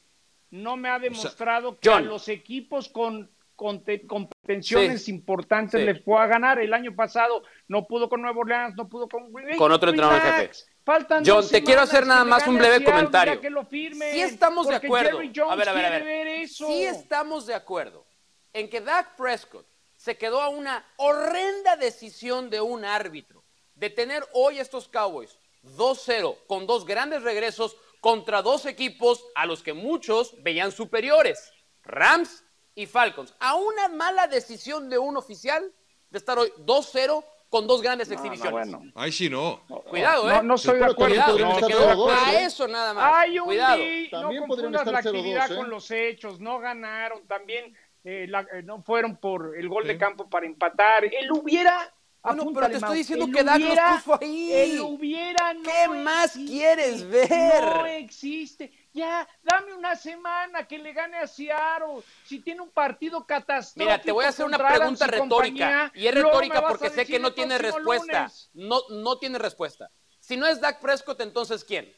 no me ha demostrado que John. a los equipos con, con te- competencias Sí. importantes Sí. les pueda ganar. El año pasado no pudo con Nuevo Orleans, no pudo con. Con otro entrenador jefe. Faltan John, te quiero hacer nada más un breve comentario. que lo firmen, Sí estamos de acuerdo. A ver, a ver, a ver. Sí estamos de acuerdo en que Dak Prescott se quedó a una horrenda decisión de un árbitro de tener hoy estos Cowboys 2-0 con dos grandes regresos contra dos equipos a los que muchos veían superiores, Rams y Falcons. A una mala decisión de un oficial de estar hoy 2-0 con dos grandes exhibiciones. Ahí sí no. Cuidado, ¿eh? No, no estoy de acuerdo. Cuidado, a eso nada más. Hay un Cuidado. También no confundas la estar 0-2, actividad ¿eh? con los hechos, no ganaron, también eh, la- eh, no fueron por el gol de campo para empatar. Él hubiera. Bueno, pero apúntale, te estoy diciendo él que hubiera- puso ahí. Él hubiera no ¿Qué más existe. quieres ver? No existe. Ya, dame una semana que le gane a Seattle. Si tiene un partido catastrófico. Mira, te voy a hacer una pregunta retórica. compañía, Y es retórica porque sé que no el tiene respuesta. lunes. No, no tiene respuesta. Si no es Dak Prescott, entonces ¿quién?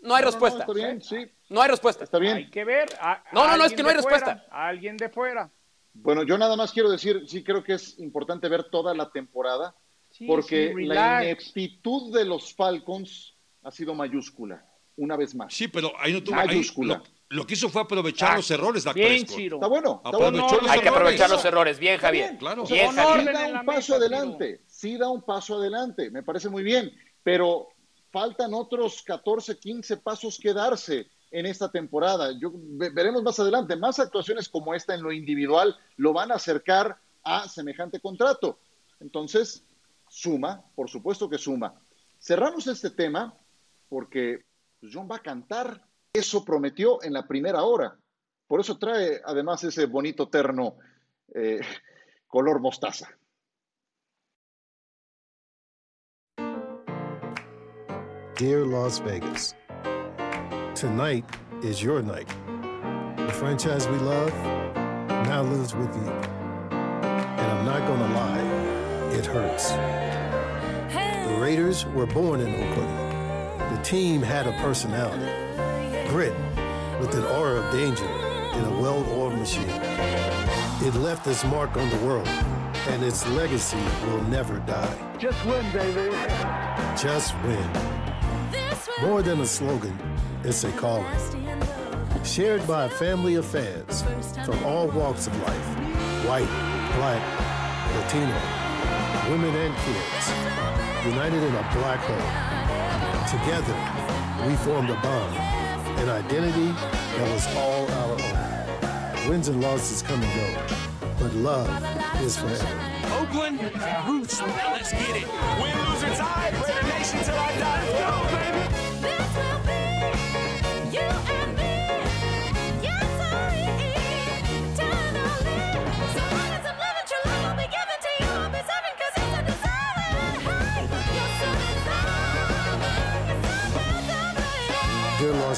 No hay No, no, respuesta. está bien, sí. No hay respuesta. Está bien. Hay que ver. a- No, no, no, es que no hay fuera, respuesta. a alguien de fuera. Bueno, yo nada más quiero decir, sí creo que es importante ver toda la temporada, Sí, porque sí, la ineptitud de los Falcons ha sido mayúscula, una vez más. Sí, pero ahí no tuvo. ahí Mayúscula. lo, lo que hizo fue aprovechar Ah, los errores, Dak bien, Prescott. Ciro. Está bueno, está Aprovechó bueno. los Hay que aprovechar los errores. Bien, Javier. bien. Claro. O sea, Bien, sí Javier. orden da un paso mesa, adelante, sí da un paso adelante, me parece muy bien, pero faltan otros 14, 15 pasos que darse en esta temporada. Veremos más adelante, más actuaciones como esta en lo individual lo van a acercar a semejante contrato. Entonces, suma, por supuesto que suma. Cerramos este tema porque John va a cantar. Eso prometió en la primera hora. Por eso trae además ese bonito terno eh, color mostaza. Dear Las Vegas, tonight is your night. The franchise we love now lives with you. And I'm not gonna lie, it hurts. The Raiders were born in Oakland. The team had a personality, grit, with an aura of danger in a well oiled machine. It left its mark on the world, and its legacy will never die. Just win, baby. Just win. More than a slogan, it's a calling. Shared by a family of fans from all walks of life white, black, Latino, women, and kids. United in a black hole. Together, we formed a bond, an identity that was all our own. Wins and losses come and go, but love is forever. Oakland, roots. Now let's get it. Win, lose, or tie. Raider Nation till I die. Let's go, baby.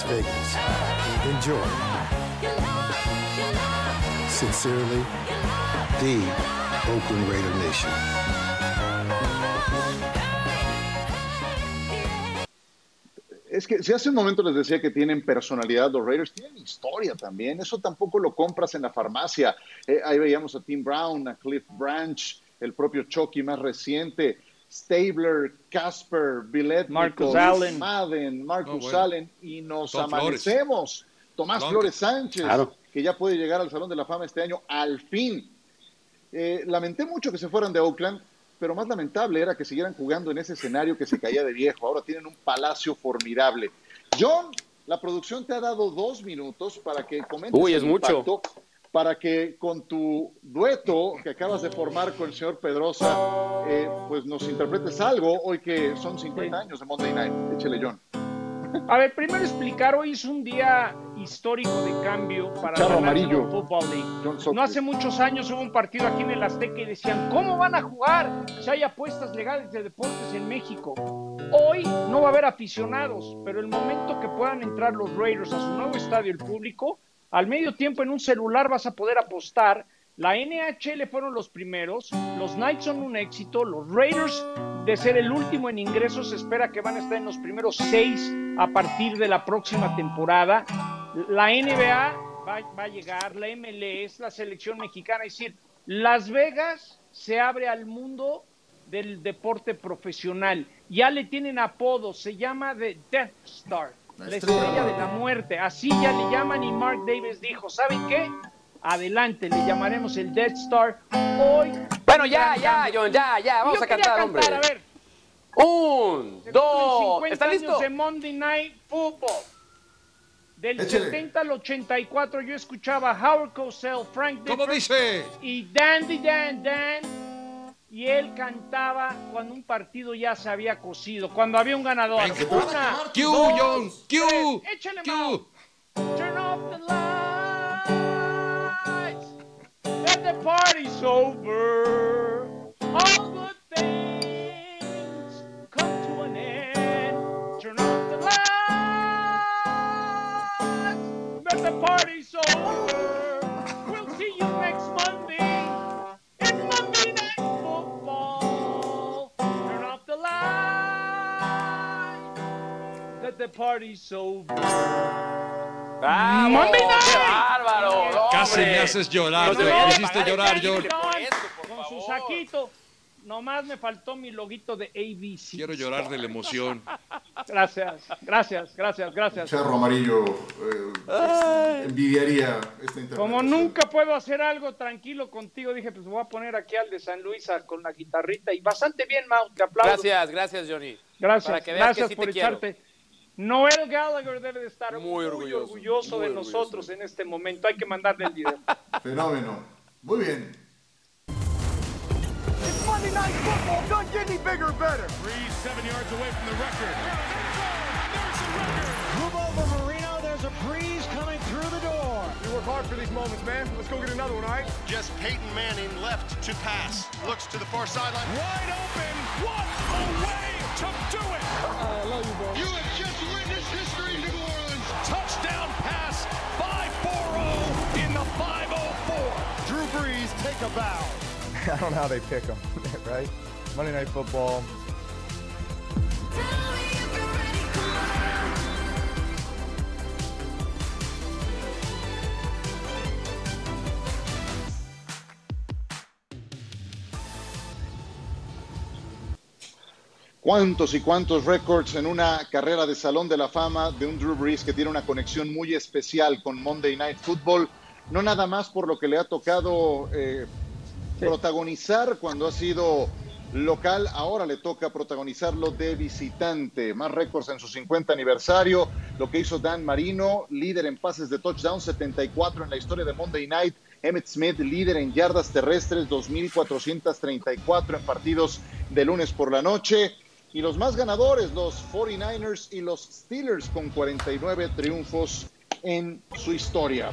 Vegas, enjoy. Sincerely, the Oakland Raider Nation. Es que si hace un momento les decía que tienen personalidad los Raiders, tienen historia también. Eso tampoco lo compras en la farmacia. Eh, ahí veíamos a Tim Brown, a Cliff Branch, el propio Chucky más reciente, Stabler, Casper, Billet, Marcus Allen. Madden, Marcus bueno. Allen, y nos Tom Flores. amanecemos. Tomás Long. Flores Sánchez, Claro. que ya puede llegar al Salón de la Fama este año, al fin. Eh, lamenté mucho que se fueran de Oakland, pero más lamentable era que siguieran jugando en ese escenario que se caía de viejo. Ahora tienen un palacio formidable. John, la producción te ha dado dos minutos para que comentes Uy, es el mucho. impacto, para que con tu dueto que acabas de formar con el señor Pedrosa, eh, pues nos interpretes algo hoy que son 50 años de Monday Night. Échele, John. A ver, primero explicar, hoy es un día histórico de cambio para Charro la National. Football League. No hace muchos años hubo un partido aquí en el Azteca y decían, ¿cómo van a jugar si hay apuestas legales de deportes en México? Hoy no va a haber aficionados, pero el momento que puedan entrar los Raiders a su nuevo estadio, el público, al medio tiempo en un celular vas a poder apostar. La NHL fueron los primeros, los Knights son un éxito, los Raiders de ser el último en ingresos se espera que van a estar en los primeros seis a partir de la próxima temporada. La NBA va, a llegar, la MLS, la selección mexicana, es decir, Las Vegas se abre al mundo del deporte profesional. Ya le tienen apodo, se llama The Death Star, la estrella de la muerte. Así ya le llaman y Mark Davis dijo, ¿saben qué? Adelante, le llamaremos el Death Star. Hoy. Bueno, ya, ya, John, ya, ya, vamos Yo a cantar, hombre. cantar, a ver. Un, dos, 50 ¿está listo? de Monday Night Football. Del Échale. 70 al 84 yo escuchaba Howard Cosell, Frank ¿Cómo dice? y Dandy Dan Dan. Y él cantaba cuando un partido ya se había cocido, cuando había un ganador. Una, Q, dos, John, Q, tres. Échale, Q. Turn off the lights. Let the party's over. All the party's over. ¡Vamos! Monday ¡Qué Night. bárbaro! no, Casi me haces llorar, No Me hiciste llorar, por con su saquito. Nomás me faltó mi loguito de ABC. Quiero llorar de la emoción. [LAUGHS] Gracias, gracias, gracias, gracias. Charro amarillo eh, envidiaría esta interpretación. Como nunca puedo hacer algo tranquilo contigo, dije, pues voy a poner aquí al de San Luis con la guitarrita. Y bastante bien, Mau, te aplaudo. Gracias, gracias, Johnny. Gracias, Para que veas gracias que sí por te quiero. Echarte. Noel Gallagher debe de estar muy, Muy orgulloso, orgulloso, muy de orgulloso. nosotros en este momento. Hay que mandarle el video. [LAUGHS] Fenómeno. Muy bien. It's Monday Night Football. Doesn't get any bigger better. Breeze seven yards away from the record. Move over, Marino. There's a breeze coming through the door. You work hard for these moments, man. Let's go get another one, all right? Just Peyton Manning left to pass. Looks to the far sideline. Wide open. What a way to do it. Uh, I love you, bro. You have just Touchdown pass. 5-4-0 in the 504. Drew Brees, take a bow. [LAUGHS] I don't know how they pick them, [LAUGHS] right? Monday Night Football. Cuántos y cuántos récords en una carrera de Salón de la Fama de un Drew Brees que tiene una conexión muy especial con Monday Night Football, no nada más por lo que le ha tocado eh, protagonizar cuando ha sido local, ahora le toca protagonizarlo de visitante. Más récords en su 50 aniversario, lo que hizo Dan Marino, líder en pases de touchdown, 74 en la historia de Monday Night. Emmett Smith, líder en yardas terrestres, 2.434 en partidos de lunes por la noche. Y los más ganadores, los 49ers y los Steelers, con 49 triunfos en su historia.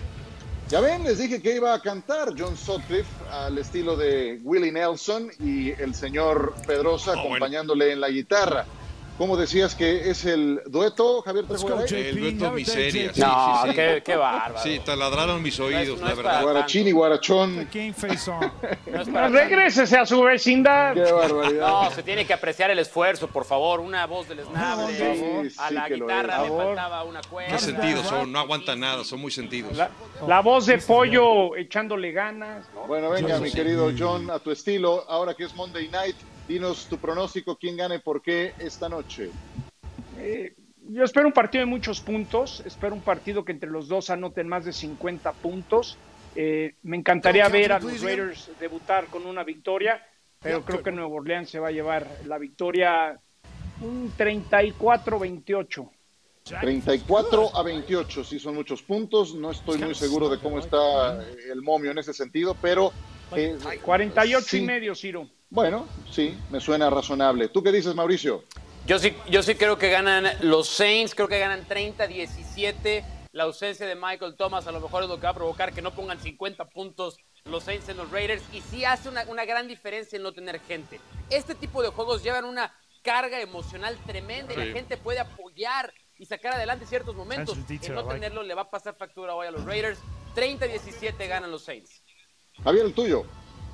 Ya ven, les dije que iba a cantar John Sutcliffe al estilo de Willie Nelson y el señor Pedrosa bueno. acompañándole en la guitarra. ¿Cómo decías que es el dueto, Javier Trejo? El dueto miseria. Sí, No, sí, sí. qué- qué bárbaro. Sí, taladraron mis oídos, no la verdad. Guarachín y Guarachón. [LAUGHS] No, regrésese a su vecindad. Qué barbaridad. No, se tiene que apreciar el esfuerzo, por favor. Una voz del esnable. Sí, a sí la guitarra le faltaba una cuerda. Qué sentidos son, no aguantan nada, son muy sentidos. La, la voz de pollo echándole ganas. ¿no? Bueno, venga, Yo mi sí. querido John, a tu estilo, ahora que es Monday Night, dinos tu pronóstico, quién gana y por qué esta noche. Eh, yo espero un partido de muchos puntos, espero un partido que entre los dos anoten más de 50 puntos. Eh, me encantaría ver a los Raiders debutar con una victoria, pero creo que Nuevo Orleans se va a llevar la victoria un 34-28. 34 a 28, sí son muchos puntos. No estoy muy seguro de cómo está el momio en ese sentido, pero. eh, 48 sí. y medio, Ciro. Bueno, sí, me suena razonable. ¿Tú qué dices, Mauricio? Yo sí, yo sí creo que ganan los Saints, creo que ganan 30-17. La ausencia de Michael Thomas a lo mejor es lo que va a provocar que no pongan 50 puntos los Saints en los Raiders y sí hace una, una gran diferencia en no tener gente. Este tipo de juegos llevan una carga emocional tremenda y la gente puede apoyar y sacar adelante ciertos momentos. El no tenerlo le va a pasar factura hoy a los Raiders. 30-17 ganan los Saints. Javier, el tuyo.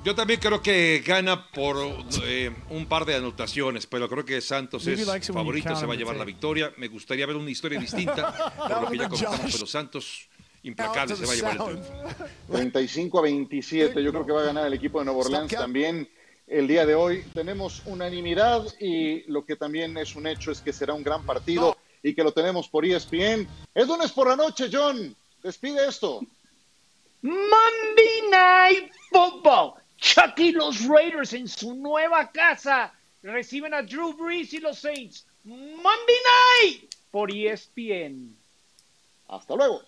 Yo también creo que gana por eh, un par de anotaciones, pero creo que Santos es favorito, se va a llevar la victoria. Me gustaría ver una historia distinta, [LAUGHS] por lo que ya comentamos, pero Santos implacable se va a llevar el triunfo. 35 [LAUGHS] [LAUGHS] a 27. Yo creo que va a ganar el equipo de Nueva Orleans también el día de hoy. Tenemos unanimidad y lo que también es un hecho es que será un gran partido y que lo tenemos por ESPN. Es lunes por la noche, John. Despide esto. Monday Night Football. Chucky los Raiders en su nueva casa reciben a Drew Brees y los Saints. Monday Night por ESPN. Hasta luego.